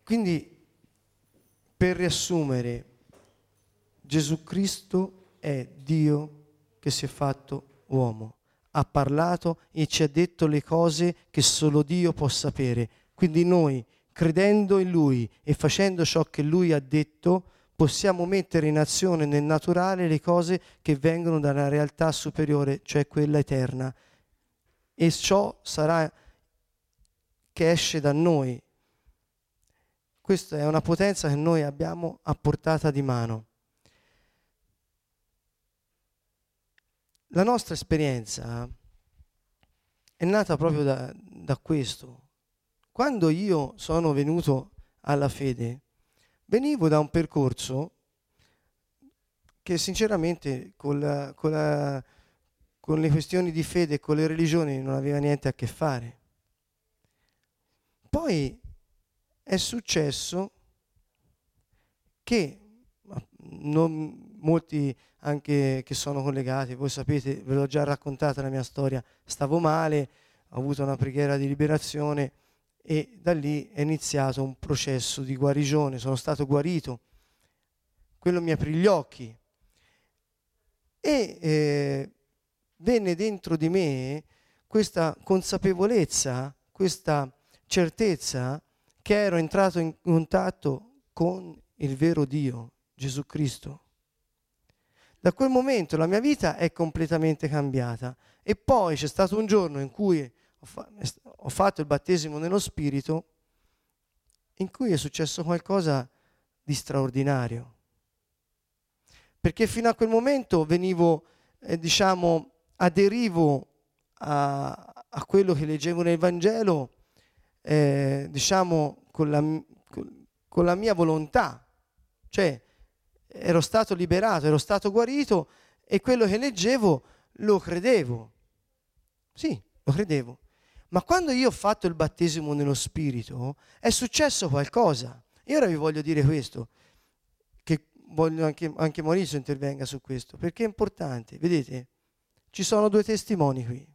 [SPEAKER 1] Quindi, per riassumere, Gesù Cristo è Dio che si è fatto uomo, ha parlato e ci ha detto le cose che solo Dio può sapere. Quindi noi, credendo in Lui e facendo ciò che Lui ha detto, possiamo mettere in azione nel naturale le cose che vengono dalla realtà superiore, cioè quella eterna. E ciò sarà che esce da noi. Questa è una potenza che noi abbiamo a portata di mano. La nostra esperienza è nata proprio da, da questo. Quando io sono venuto alla fede, Venivo da un percorso che sinceramente con, la, con, la, con le questioni di fede e con le religioni non aveva niente a che fare. Poi è successo che non, molti anche che sono collegati, voi sapete, ve l'ho già raccontata la mia storia, stavo male, ho avuto una preghiera di liberazione e da lì è iniziato un processo di guarigione, sono stato guarito, quello mi aprì gli occhi. E eh, venne dentro di me questa consapevolezza, questa certezza che ero entrato in contatto con il vero Dio, Gesù Cristo. Da quel momento la mia vita è completamente cambiata e poi c'è stato un giorno in cui ho fatto il battesimo nello Spirito in cui è successo qualcosa di straordinario. Perché fino a quel momento venivo, eh, diciamo, aderivo a, a, quello che leggevo nel Vangelo, eh, diciamo, con la, con la mia volontà. Cioè, ero stato liberato, ero stato guarito e quello che leggevo lo credevo. Sì, lo credevo. Ma quando io ho fatto il battesimo nello Spirito è successo qualcosa. E ora vi voglio dire questo, che voglio anche, anche Maurizio intervenga su questo, perché è importante. Vedete, ci sono due testimoni qui.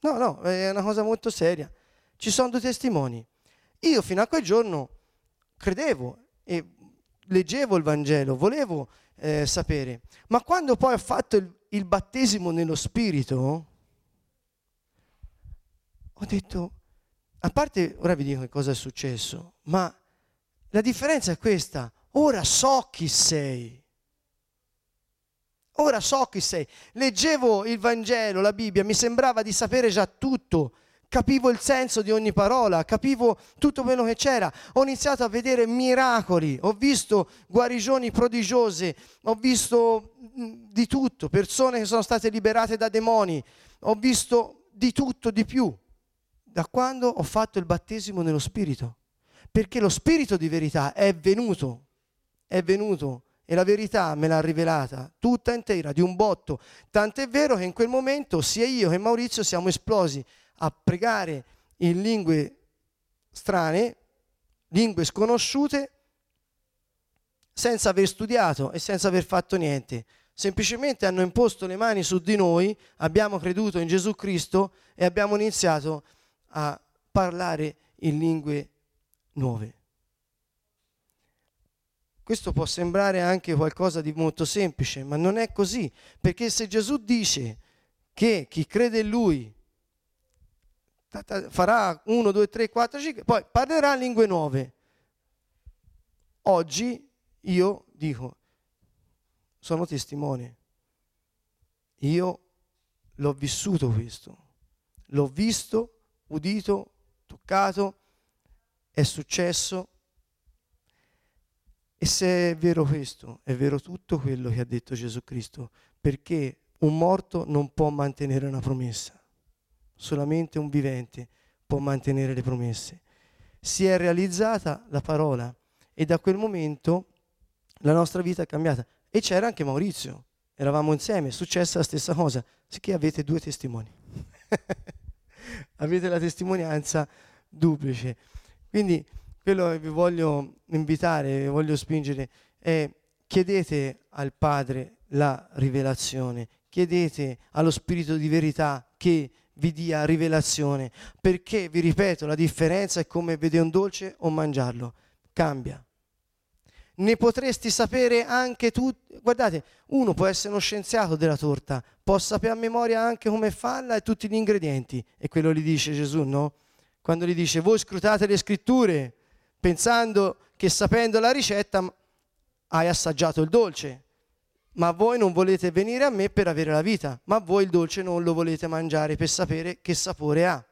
[SPEAKER 1] No, no, è una cosa molto seria. Ci sono due testimoni. Io fino a quel giorno credevo e leggevo il Vangelo, volevo eh, sapere, ma quando poi ho fatto il, il battesimo nello Spirito, ho detto, a parte, ora vi dico che cosa è successo, ma la differenza è questa, ora so chi sei. Ora so chi sei. Leggevo il Vangelo, la Bibbia, mi sembrava di sapere già tutto, capivo il senso di ogni parola, capivo tutto quello che c'era. Ho iniziato a vedere miracoli, ho visto guarigioni prodigiose, ho visto mm, di tutto, persone che sono state liberate da demoni, ho visto di tutto, di più da quando ho fatto il battesimo nello Spirito, perché lo Spirito di verità è venuto, è venuto e la verità me l'ha rivelata tutta intera, di un botto. Tant'è vero che in quel momento sia io che Maurizio siamo esplosi a pregare in lingue strane, lingue sconosciute, senza aver studiato e senza aver fatto niente. Semplicemente hanno imposto le mani su di noi, abbiamo creduto in Gesù Cristo e abbiamo iniziato a parlare in lingue nuove. Questo può sembrare anche qualcosa di molto semplice, ma non è così, perché se Gesù dice che chi crede in Lui farà 1, 2, 3, 4, 5, poi parlerà lingue nuove. Oggi io dico, sono testimone, io l'ho vissuto questo, l'ho visto, udito, toccato, è successo. E se è vero questo, è vero tutto quello che ha detto Gesù Cristo, perché un morto non può mantenere una promessa, solamente un vivente può mantenere le promesse. Si è realizzata la parola e da quel momento la nostra vita è cambiata. E c'era anche Maurizio, eravamo insieme, è successa la stessa cosa, sicché avete due testimoni. avete la testimonianza duplice. Quindi quello che vi voglio invitare, vi voglio spingere è chiedete al Padre la rivelazione, chiedete allo Spirito di verità che vi dia rivelazione, perché vi ripeto, la differenza è come vedere un dolce o mangiarlo, cambia. Ne potresti sapere anche tu, guardate, uno può essere uno scienziato della torta, può sapere a memoria anche come farla e tutti gli ingredienti, e quello gli dice Gesù, no? Quando gli dice voi scrutate le scritture, pensando che sapendo la ricetta hai assaggiato il dolce, ma voi non volete venire a me per avere la vita, ma voi il dolce non lo volete mangiare per sapere che sapore ha.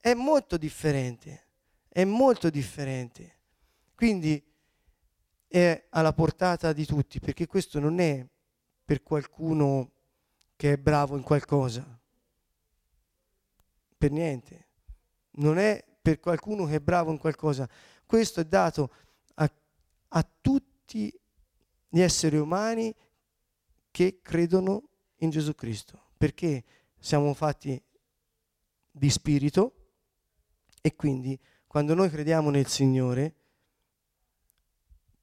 [SPEAKER 1] È molto differente, è molto differente. Quindi è alla portata di tutti, perché questo non è per qualcuno che è bravo in qualcosa, per niente. Non è per qualcuno che è bravo in qualcosa. Questo è dato a, a tutti gli esseri umani che credono in Gesù Cristo, perché siamo fatti di spirito e quindi quando noi crediamo nel Signore,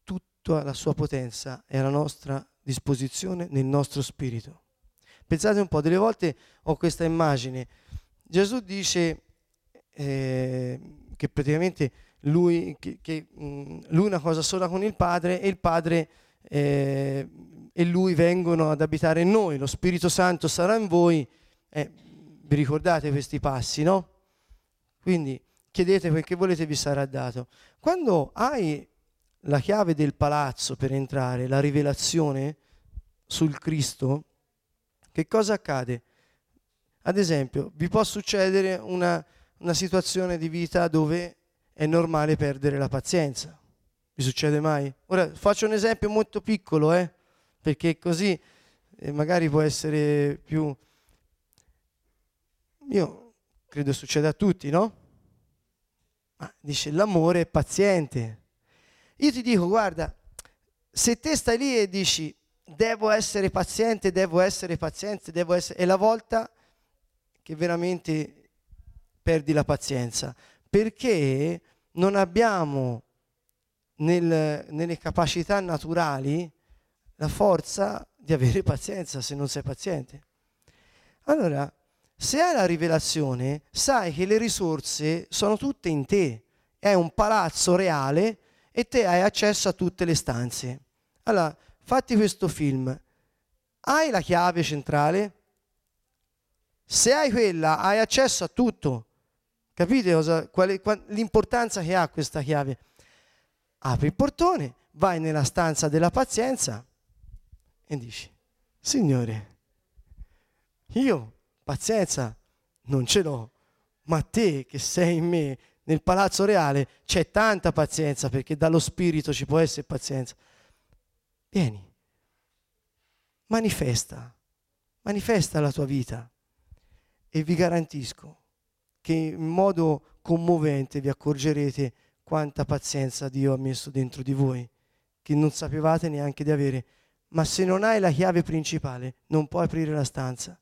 [SPEAKER 1] tutta la sua potenza è alla nostra disposizione nel nostro spirito. Pensate un po', delle volte ho questa immagine. Gesù dice eh, che praticamente lui, che, che, mh, mm, lui una cosa sola con il Padre e il Padre eh, e lui vengono ad abitare in noi, lo Spirito Santo sarà in voi. Eh, vi ricordate questi passi, no? Quindi chiedete quel che volete vi sarà dato. Quando hai la chiave del palazzo per entrare, la rivelazione sul Cristo, che cosa accade? Ad esempio, vi può succedere una, una situazione di vita dove è normale perdere la pazienza. Vi succede mai? Ora faccio un esempio molto piccolo, eh? perché così eh, magari può essere più... Io credo succeda a tutti, no? Ma dice l'amore è paziente. Io ti dico, guarda, se te stai lì e dici devo essere paziente, devo essere paziente, devo essere... È la volta che veramente perdi la pazienza, perché non abbiamo nel, nelle capacità naturali la forza di avere pazienza se non sei paziente. Allora, se hai la rivelazione, sai che le risorse sono tutte in te, è un palazzo reale e te hai accesso a tutte le stanze. Allora, fatti questo film. Hai la chiave centrale? Se hai quella, hai accesso a tutto. Capite cosa, qual qual, l'importanza che ha questa chiave? Apri il portone, vai nella stanza della pazienza e dici, Signore, io pazienza non ce l'ho, ma te che sei in me, nel palazzo reale, c'è tanta pazienza perché dallo Spirito ci può essere pazienza. Vieni, manifesta, manifesta la tua vita E vi garantisco che in modo commovente vi accorgerete quanta pazienza Dio ha messo dentro di voi, che non sapevate neanche di avere. Ma se non hai la chiave principale, non puoi aprire la stanza.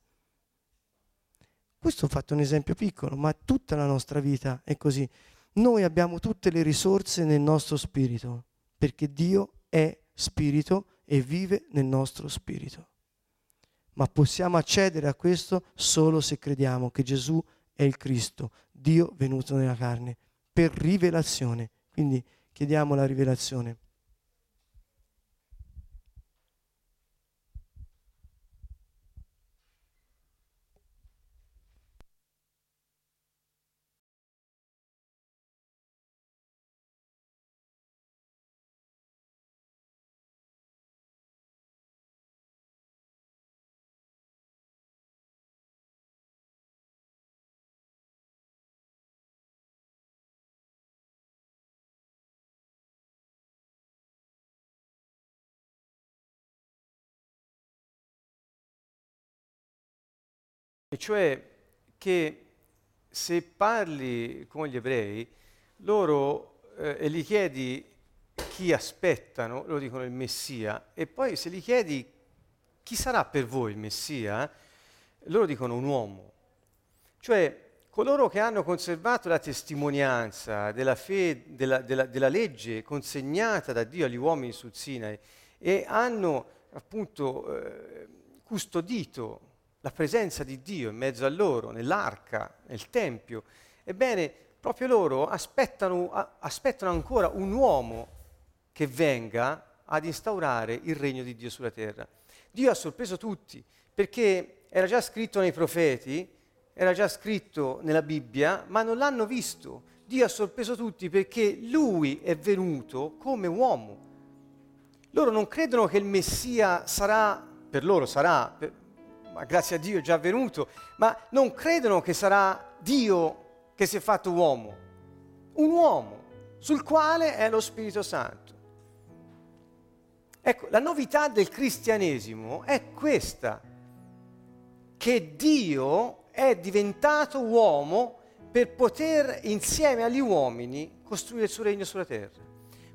[SPEAKER 1] Questo ho fatto un esempio piccolo, ma tutta la nostra vita è così. Noi abbiamo tutte le risorse nel nostro spirito, perché Dio è spirito e vive nel nostro spirito. Ma possiamo accedere a questo solo se crediamo che Gesù è il Cristo, Dio venuto nella carne, per rivelazione. Quindi chiediamo la rivelazione.
[SPEAKER 3] E cioè che se parli con gli ebrei, loro eh, e gli chiedi chi aspettano, loro dicono il Messia, e poi se gli chiedi chi sarà per voi il Messia, loro dicono un uomo. Cioè coloro che hanno conservato la testimonianza della, fede, della, della, della legge consegnata da Dio agli uomini sul Sinai e hanno appunto eh, custodito la presenza di Dio in mezzo a loro, nell'arca, nel Tempio. Ebbene, proprio loro aspettano, aspettano ancora un uomo che venga ad instaurare il regno di Dio sulla terra. Dio ha sorpreso tutti, perché era già scritto nei profeti, era già scritto nella Bibbia, ma non l'hanno visto. Dio ha sorpreso tutti perché lui è venuto come uomo. Loro non credono che il Messia sarà, per loro sarà, per, ma grazie a Dio è già avvenuto, ma non credono che sarà Dio che si è fatto uomo, un uomo sul quale è lo Spirito Santo. Ecco, la novità del cristianesimo è questa, che Dio è diventato uomo per poter insieme agli uomini costruire il suo regno sulla terra.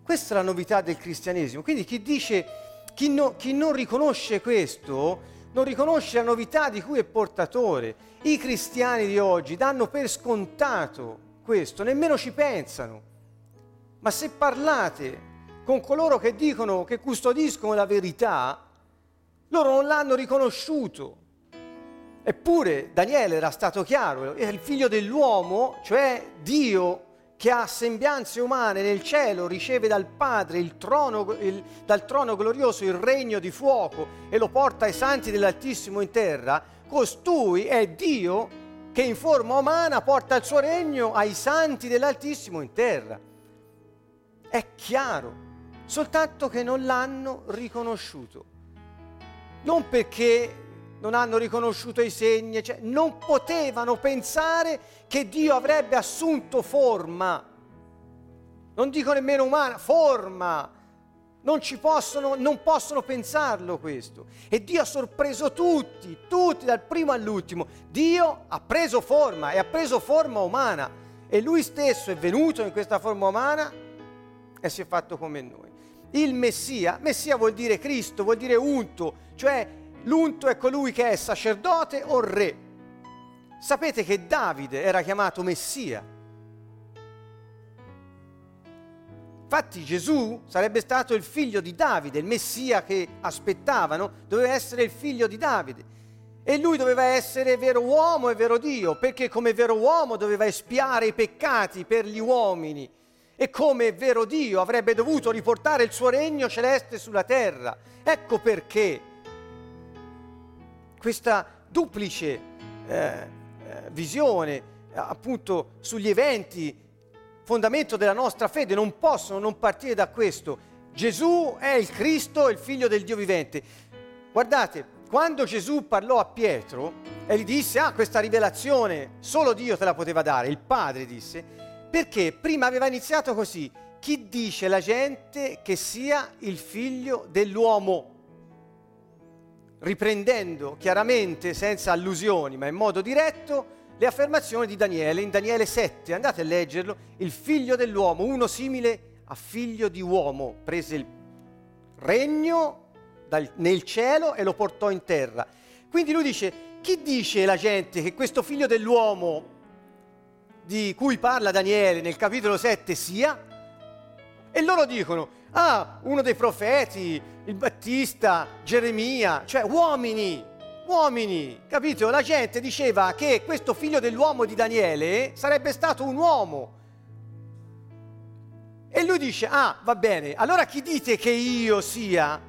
[SPEAKER 3] Questa è la novità del cristianesimo. Quindi chi dice, chi, no, chi non riconosce questo, non riconosce la novità di cui è portatore. I cristiani di oggi danno per scontato questo, nemmeno ci pensano. Ma se parlate con coloro che dicono che custodiscono la verità, loro non l'hanno riconosciuto. Eppure Daniele era stato chiaro, è il figlio dell'uomo, cioè Dio che ha sembianze umane nel cielo, riceve dal Padre il trono, il, dal trono glorioso il regno di fuoco e lo porta ai santi dell'Altissimo in terra, costui è Dio che in forma umana porta il suo regno ai santi dell'Altissimo in terra. È chiaro, soltanto che non l'hanno riconosciuto. Non perché non hanno riconosciuto i segni, cioè non potevano pensare che Dio avrebbe assunto forma, non dico nemmeno umana, forma. Non ci possono, non possono pensarlo questo. E Dio ha sorpreso tutti, tutti dal primo all'ultimo. Dio ha preso forma e ha preso forma umana. E lui stesso è venuto in questa forma umana e si è fatto come noi. Il Messia, Messia vuol dire Cristo, vuol dire unto, cioè l'unto è colui che è sacerdote o re. Sapete che Davide era chiamato Messia. Infatti Gesù sarebbe stato il figlio di Davide, il Messia che aspettavano, doveva essere il figlio di Davide. E lui doveva essere vero uomo e vero Dio, perché come vero uomo doveva espiare i peccati per gli uomini e come vero Dio avrebbe dovuto riportare il suo regno celeste sulla terra. Ecco perché questa duplice eh, eh, visione eh, appunto sugli eventi, fondamento della nostra fede, non possono non partire da questo. Gesù è il Cristo, il figlio del Dio vivente. Guardate, quando Gesù parlò a Pietro e gli disse, ah, questa rivelazione solo Dio te la poteva dare, il Padre disse, perché prima aveva iniziato così, chi dice la gente che sia il figlio dell'uomo? Riprendendo chiaramente, senza allusioni, ma in modo diretto, le affermazioni di Daniele in Daniele 7. Andate a leggerlo. Il figlio dell'uomo, uno simile a figlio di uomo, prese il regno dal, nel cielo e lo portò in terra. Quindi lui dice, chi dice la gente che questo figlio dell'uomo di cui parla Daniele nel capitolo 7 sia? E loro dicono, ah, uno dei profeti, il Battista, Geremia, cioè uomini, uomini, capito? La gente diceva che questo figlio dell'uomo di Daniele sarebbe stato un uomo. E lui dice, ah, va bene, allora chi dite che io sia?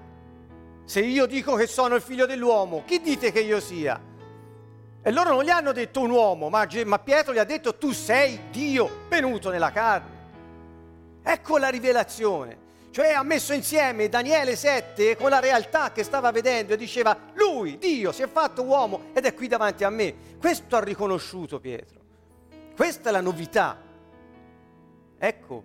[SPEAKER 3] Se io dico che sono il figlio dell'uomo, chi dite che io sia? E loro non gli hanno detto un uomo, ma, ma Pietro gli ha detto tu sei Dio venuto nella carne. Ecco la rivelazione. Cioè ha messo insieme Daniele 7 con la realtà che stava vedendo e diceva, lui, Dio, si è fatto uomo ed è qui davanti a me. Questo ha riconosciuto Pietro. Questa è la novità. Ecco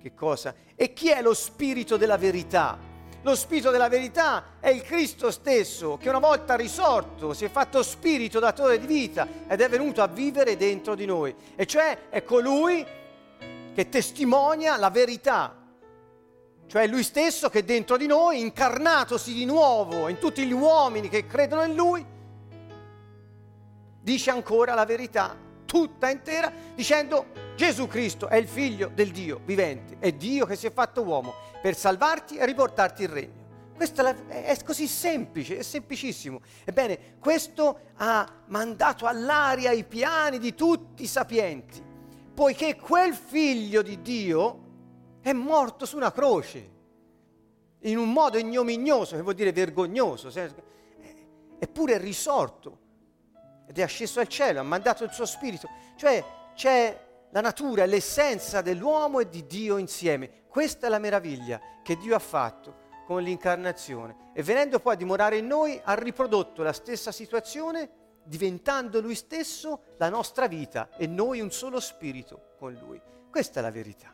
[SPEAKER 3] che cosa. E chi è lo spirito della verità? Lo spirito della verità è il Cristo stesso che una volta risorto si è fatto spirito datore di vita ed è venuto a vivere dentro di noi. E cioè è colui che testimonia la verità cioè lui stesso che dentro di noi, incarnatosi di nuovo in tutti gli uomini che credono in lui, dice ancora la verità tutta intera, dicendo Gesù Cristo è il figlio del Dio vivente, è Dio che si è fatto uomo per salvarti e riportarti il regno. Questo è così semplice, è semplicissimo. Ebbene, questo ha mandato all'aria i piani di tutti i sapienti, poiché quel figlio di Dio è morto su una croce, in un modo ignominioso, che vuol dire vergognoso, eppure è risorto ed è asceso al cielo, ha mandato il suo spirito. Cioè c'è la natura, l'essenza dell'uomo e di Dio insieme. Questa è la meraviglia che Dio ha fatto con l'incarnazione. E venendo poi a dimorare in noi, ha riprodotto la stessa situazione, diventando Lui stesso la nostra vita e noi un solo spirito con Lui. Questa è la verità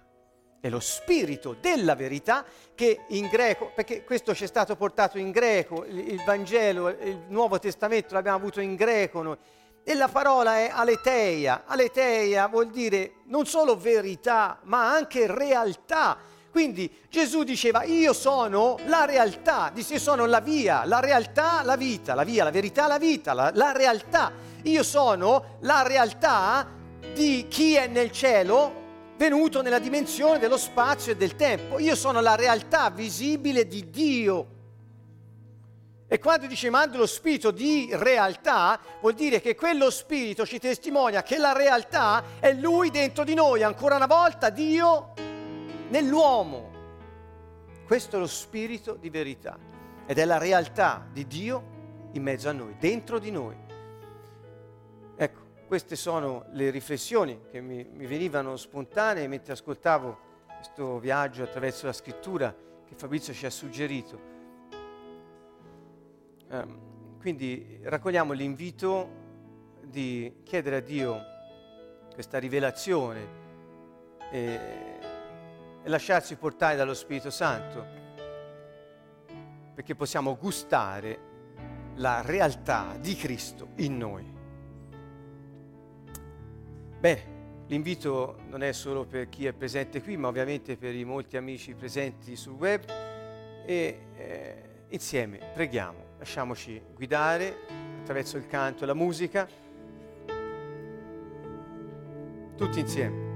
[SPEAKER 3] è lo spirito della verità che in greco, perché questo ci è stato portato in greco, il, Vangelo, il Nuovo Testamento l'abbiamo avuto in greco noi, e la parola è aleteia. Aleteia vuol dire non solo verità, ma anche realtà. Quindi Gesù diceva io sono la realtà, disse io sono la via, la realtà, la vita, la via, la verità, la vita, la, la realtà. Io sono la realtà di chi è nel cielo, venuto nella dimensione dello spazio e del tempo. Io sono la realtà visibile di Dio. E quando dice mando lo spirito di realtà, vuol dire che quello spirito ci testimonia che la realtà è Lui dentro di noi, ancora una volta Dio nell'uomo. Questo è lo spirito di verità ed è la realtà di Dio in mezzo a noi, dentro di noi. Queste sono le riflessioni che mi, mi venivano spontanee mentre ascoltavo questo viaggio attraverso la scrittura che Fabrizio ci ha suggerito. Um, quindi raccogliamo l'invito di chiedere a Dio questa rivelazione e, e lasciarci portare dallo Spirito Santo perché possiamo gustare la realtà di Cristo in noi. Bene, l'invito non è solo per chi è presente qui, ma ovviamente per i molti amici presenti sul web e eh, insieme preghiamo, lasciamoci guidare attraverso il canto e la musica, tutti insieme.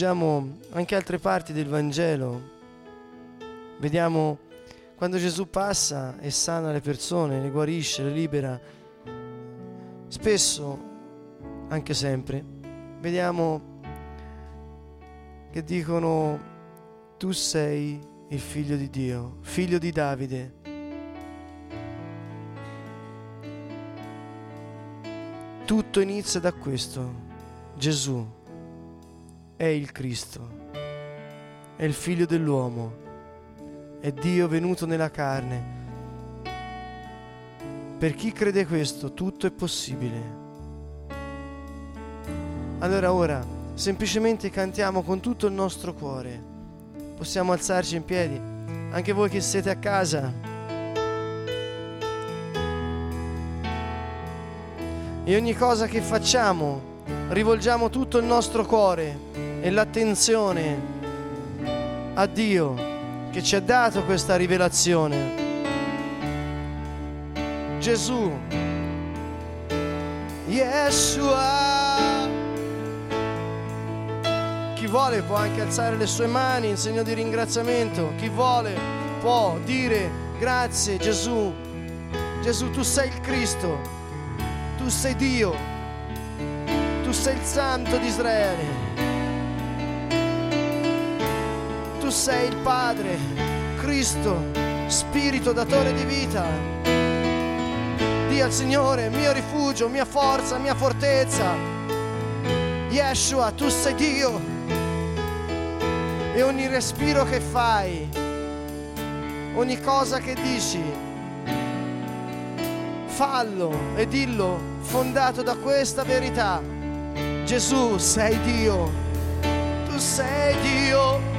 [SPEAKER 1] Leggiamo anche altre parti del Vangelo, vediamo Quando Gesù passa e sana le persone, le guarisce, le libera, spesso, anche sempre, vediamo che dicono tu sei il figlio di Dio, figlio di Davide. Tutto inizia da questo. Gesù è il Cristo, è il figlio dell'uomo, è Dio venuto nella carne. Per chi crede questo, tutto è possibile. Allora ora semplicemente cantiamo con tutto il nostro cuore. Possiamo alzarci in piedi, anche voi che siete a casa. E ogni cosa che facciamo rivolgiamo tutto il nostro cuore e l'attenzione a Dio che ci ha dato questa rivelazione. Gesù, Yeshua. Chi vuole può anche alzare le sue mani in segno di ringraziamento. Chi vuole può dire grazie Gesù. Gesù, tu sei il Cristo tu sei Dio, tu sei il Santo di Israele, sei il Padre, Cristo, Spirito datore di vita. Dì al Signore, mio rifugio, mia forza, mia fortezza. Yeshua, tu sei Dio. E ogni respiro che fai, ogni cosa che dici, fallo e dillo fondato da questa verità. Gesù, sei Dio, tu sei Dio.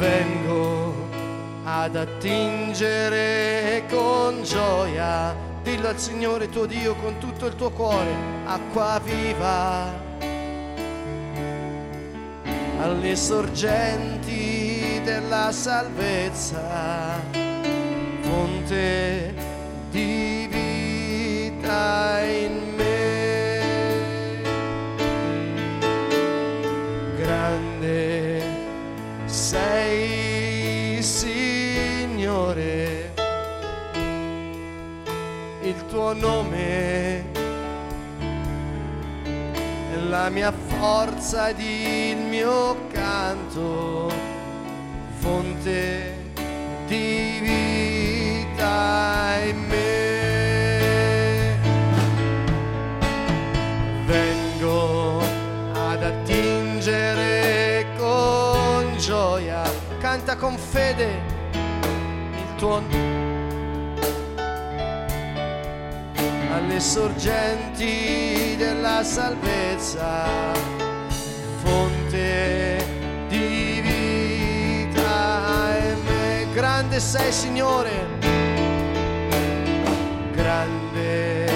[SPEAKER 1] Vengo ad attingere con gioia, dillo al Signore tuo Dio con tutto il tuo cuore, acqua viva, alle sorgenti della salvezza, fonte di vita in me. Signore, il tuo nome è la mia forza ed il mio canto, fonte di vita in me. Vengo ad attingere con gioia, canta con fede il tuo alle sorgenti della salvezza, fonte di vita. Me. Grande sei Signore, grande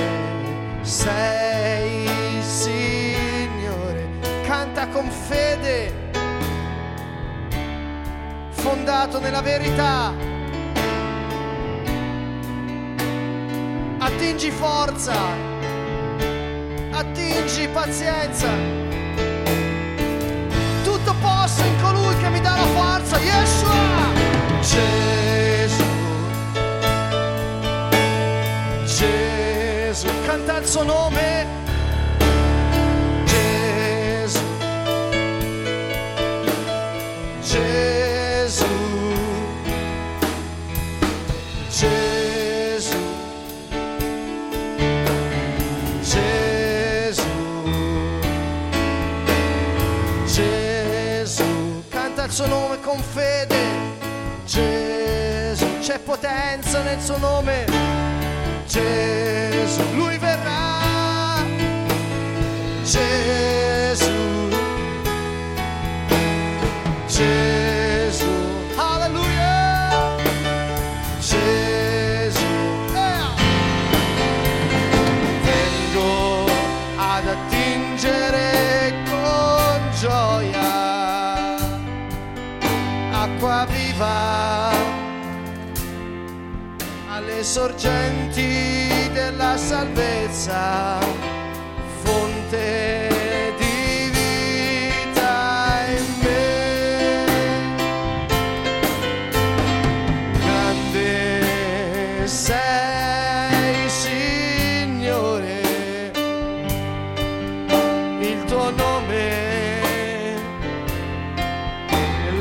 [SPEAKER 1] sei Signore, canta con fede, fondato nella verità. Attingi forza, attingi pazienza. Tutto posso in colui che mi dà la forza, Yeshua! Gesù, Gesù, canta il suo nome. Potenza nel suo nome. Gesù, lui sorgenti della salvezza, fonte di vita in me. Sei, Signore, il tuo nome,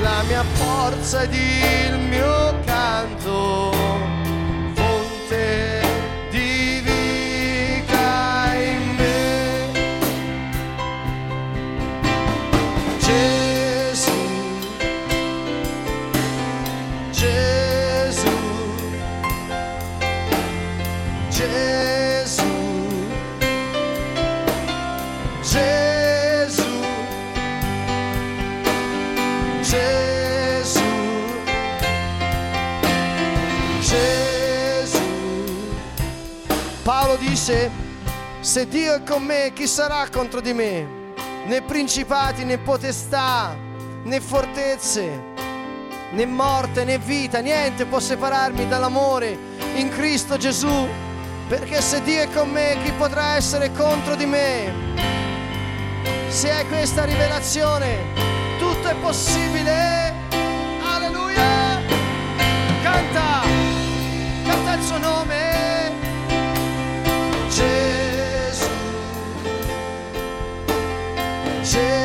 [SPEAKER 1] la mia forza di se Dio è con me, chi sarà contro di me? Né principati, né potestà, né fortezze, né morte, né vita, niente può separarmi dall'amore in Cristo Gesù. Perché se Dio è con me, chi potrà essere contro di me? Se hai questa rivelazione, tutto è possibile. Yeah.